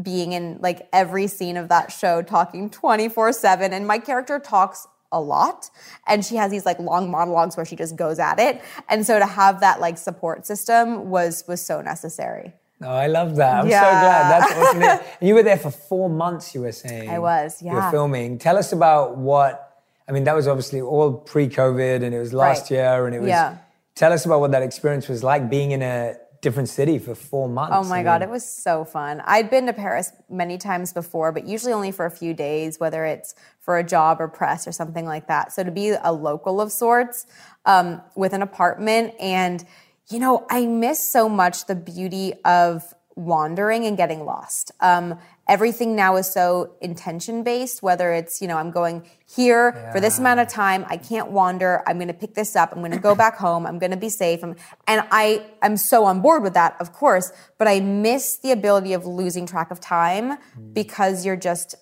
being in like every scene of that show, talking 24 7. And my character talks a lot and she has these like long monologues where she just goes at it and so to have that like support system was was so necessary Oh, I love that. I'm yeah. so glad. That's [laughs] awesome. you were there for four months, you were saying. I was, yeah. You were filming. Tell us about what, I mean, that was obviously all pre COVID and it was last right. year and it was. Yeah. Tell us about what that experience was like being in a different city for four months. Oh my I mean, God, it was so fun. I'd been to Paris many times before, but usually only for a few days, whether it's for a job or press or something like that. So to be a local of sorts um, with an apartment and, you know, I miss so much the beauty of wandering and getting lost. Um, everything now is so intention based, whether it's, you know, I'm going here yeah. for this amount of time, I can't wander, I'm going to pick this up, I'm going to go back [laughs] home, I'm going to be safe. I'm, and I, I'm so on board with that, of course, but I miss the ability of losing track of time mm. because you're just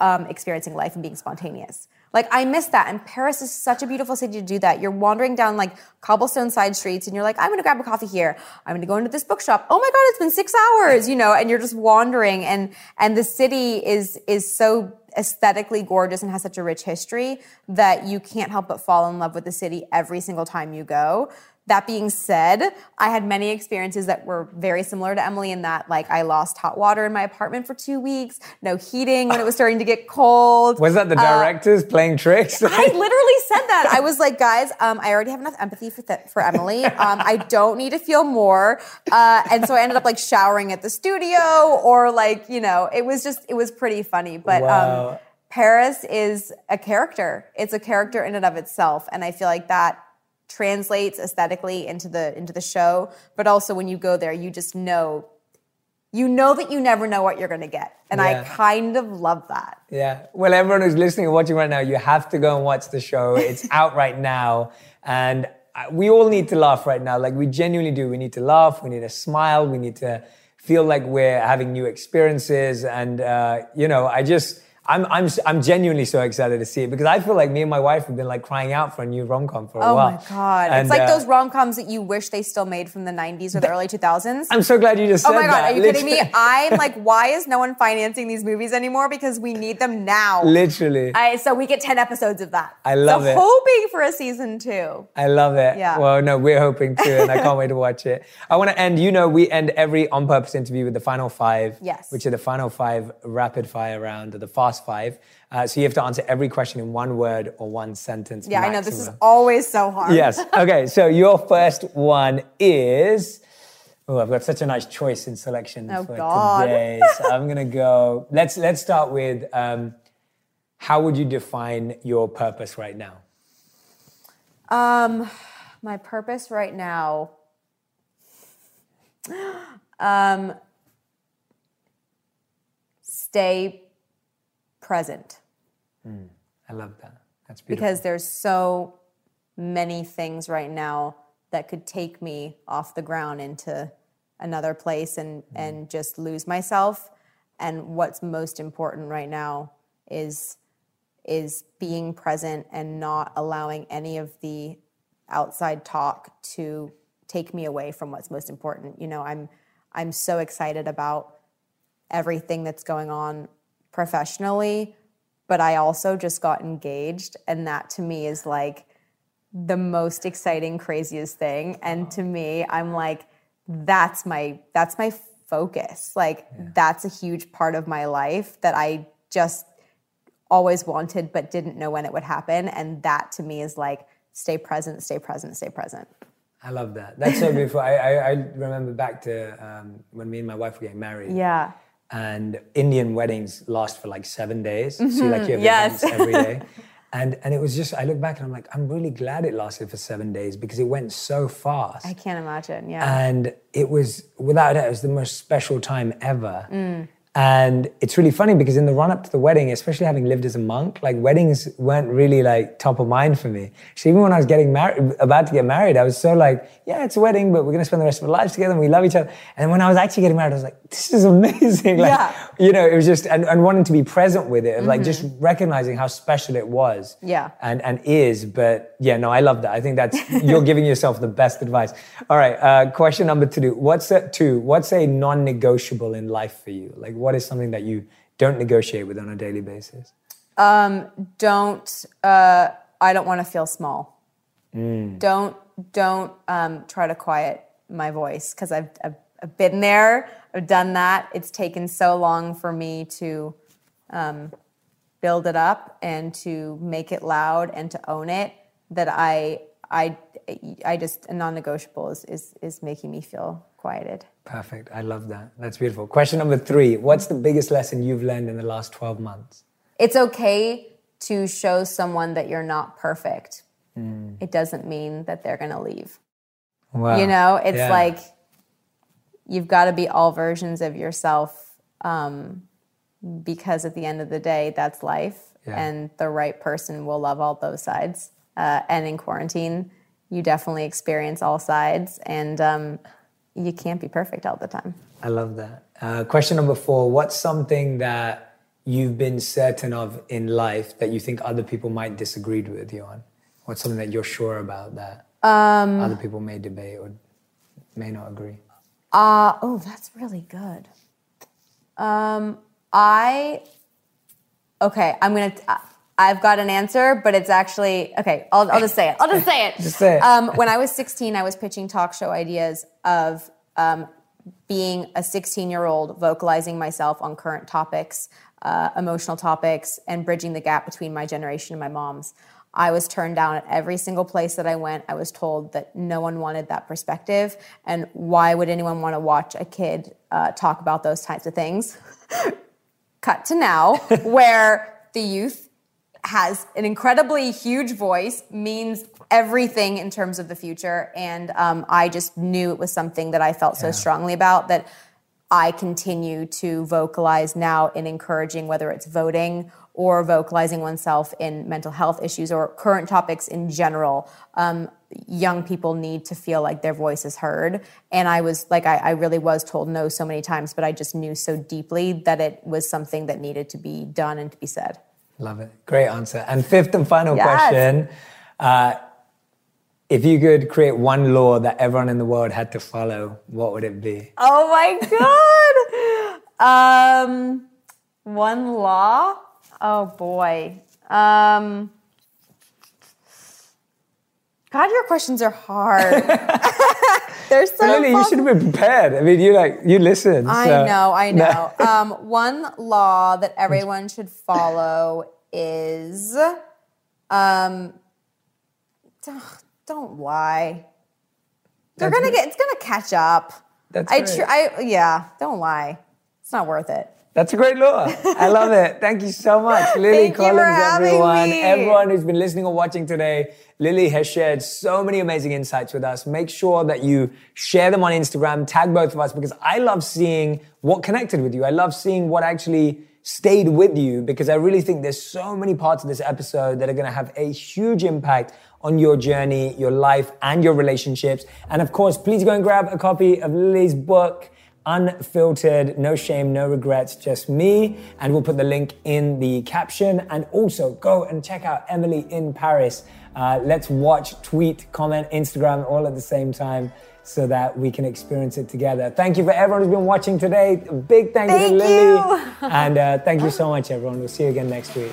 um, experiencing life and being spontaneous. Like I miss that. And Paris is such a beautiful city to do that. You're wandering down like cobblestone side streets and you're like, I'm gonna grab a coffee here. I'm gonna go into this bookshop. Oh my God, it's been six hours, you know, and you're just wandering and and the city is is so aesthetically gorgeous and has such a rich history that you can't help but fall in love with the city every single time you go. That being said, I had many experiences that were very similar to Emily in that, like, I lost hot water in my apartment for two weeks, no heating when it was starting to get cold. Was that the Uh, directors playing tricks? I literally said that. I was like, guys, um, I already have enough empathy for th- for Emily. Um, I don't need to feel more. Uh, and so I ended up like showering at the studio, or like you know, it was just it was pretty funny. But Wow. um, Paris is a character. It's a character in and of itself, and I feel like that translates aesthetically into the into the show. But also when you go there, you just know. You know that you never know what you're going to get. And Yeah. I kind of love that. Yeah. Well, everyone who's listening and watching right now, you have to go and watch the show. [laughs] It's out right now. And we all need to laugh right now. Like, we genuinely do. We need to laugh. We need to smile. We need to feel like we're having new experiences. And, uh, you know, I just. I'm, I'm, I'm genuinely so excited to see it because I feel like me and my wife have been like crying out for a new rom com for a Oh while. Oh my god! And, it's like uh, those rom coms that you wish they still made from the '90s or the early 2000s. I'm so glad you just said that. oh my god! that. Are you kidding me? I'm like, [laughs] why is no one financing these movies anymore? Because we need them now. Literally. I, so we get 10 episodes of that. I love so it. hoping for a season two. I love it. Yeah. Well, no, we're hoping to, and I can't wait to [laughs] watch it. I want to end, you know, we end every on purpose interview with the final five. Yes. Which are the final five rapid fire round, or the fast five. Uh, so you have to answer every question in one word or one sentence. Yeah, I know this is always so hard. Yes. Okay. So your first one is. Oh, I've got such a nice choice in selection Oh, for God. today. So I'm gonna go. Let's let's start with. Um, how would you define your purpose right now? Um, my purpose right now. [gasps] Um, stay present. Hmm. I love that. That's beautiful. because there's so many things right now that could take me off the ground into another place and hmm. and just lose myself and what's most important right now is is being present and not allowing any of the outside talk to take me away from what's most important you know i'm i'm so excited about everything that's going on professionally but I also just got engaged, and that to me is like the most exciting, craziest thing. And to me, I'm like, that's my that's my focus. Like that's a huge part of my life that I just always wanted, but didn't know when it would happen. And that to me is like, stay present, stay present, stay present. I love that. That's so beautiful. I, I, I remember back to um, when me and my wife were getting married. Yeah. And Indian weddings last for like seven days. So like mm-hmm. you have Yes. events every day. [laughs] And and it was just I look back and I'm like, I'm really glad it lasted for seven days because it went so fast. I can't imagine. Yeah. and it was without doubt it was the most special time ever mm. And it's really funny because in the run up to the wedding especially having lived as a monk like weddings weren't really like top of mind for me so even when i was getting married about to get married i was so like yeah it's a wedding but we're going to spend the rest of our lives together and we love each other and when i was actually getting married i was like this is amazing [laughs] like Yeah. you know it was just and, and wanting to be present with it of like just recognizing how special it was Yeah. and and is. But yeah, no, I love that. I think that's you're giving yourself the best advice. All right, uh, question number two. What's a two? What's a non-negotiable in life for you? Like, what is something that you don't negotiate with on a daily basis? don't uh, I don't want to feel small. Don't don't um, try to quiet my voice because I've, I've I've been there. I've done that. It's taken so long for me to um, build it up and to make it loud and to own it that I I I just a non-negotiable is is, is making me feel quieted. Perfect. I love that. That's beautiful. Question number three. What's the biggest lesson you've learned in the last twelve months? it's okay to show someone that you're not perfect. It doesn't mean that they're going to leave. Wow. You know, it's Yeah. like you've got to be all versions of yourself um, because at the end of the day, that's life. Yeah. And the right person will love all those sides. Uh, and in quarantine, you definitely experience all sides, and um, you can't be perfect all the time. I love that. Uh, question number four. What's something that you've been certain of in life that you think other people might disagree with you on? What's something that you're sure about that Um, other people may debate or may not agree? Uh, oh, that's really good. Um, I Okay, I'm gonna. Uh, I've got an answer, but it's actually okay. I'll, I'll just say it. I'll just say it. [laughs] just say it. Um, when I was 16, I was pitching talk show ideas of um, being a 16 year old vocalizing myself on current topics, uh, emotional topics, and bridging the gap between my generation and my mom's. I was turned down at every single place that I went. I was told that no one wanted that perspective, and why would anyone want to watch a kid uh, talk about those types of things? [laughs] Cut to now, [laughs] where the youth has an incredibly huge voice, means everything in terms of the future. And um, I just knew it was something that I felt so strongly about that I continue to vocalize now in encouraging whether it's voting or vocalizing oneself in mental health issues or current topics in general. Um, young people need to feel like their voice is heard. And I was like, I, I, really was told no so many times, but I just knew so deeply that it was something that needed to be done and to be said. Love it. Great answer. And fifth and final Yes. question. Uh, if you could create one law that everyone in the world had to follow, what would it be? Oh my God. um, one law? Oh boy. Um, God, your questions are hard. [laughs] They're so Lily, you should have been prepared. I mean, you like you listen. I so- know, I know. [laughs] um, one law that everyone should follow is um, don't, don't lie. They're That's gonna get. It's gonna catch up. That's I, tr- I yeah. Don't lie. It's not worth it. That's a great law. I love it. Thank you so much, [laughs] Lily Thank you for Collins, everyone. me. Everyone who's been listening or watching today, Lily has shared so many amazing insights with us. Make sure that you share them on Instagram, tag both of us, because I love seeing what connected with you. I love seeing what actually stayed with you, because I really think there's so many parts of this episode that are going to have a huge impact on your journey, your life, and your relationships. And of course, please go and grab a copy of Lily's book unfiltered, no shame, no regrets, just me. And we'll put the link in the caption. And also go and check out Emily in Paris. Uh, let's watch, tweet, comment, Instagram all at the same time so that we can experience it together. Thank you for everyone who's been watching today. A big thank, you to Lily. you. and uh, thank you [laughs] so much, everyone. We'll see you again next week.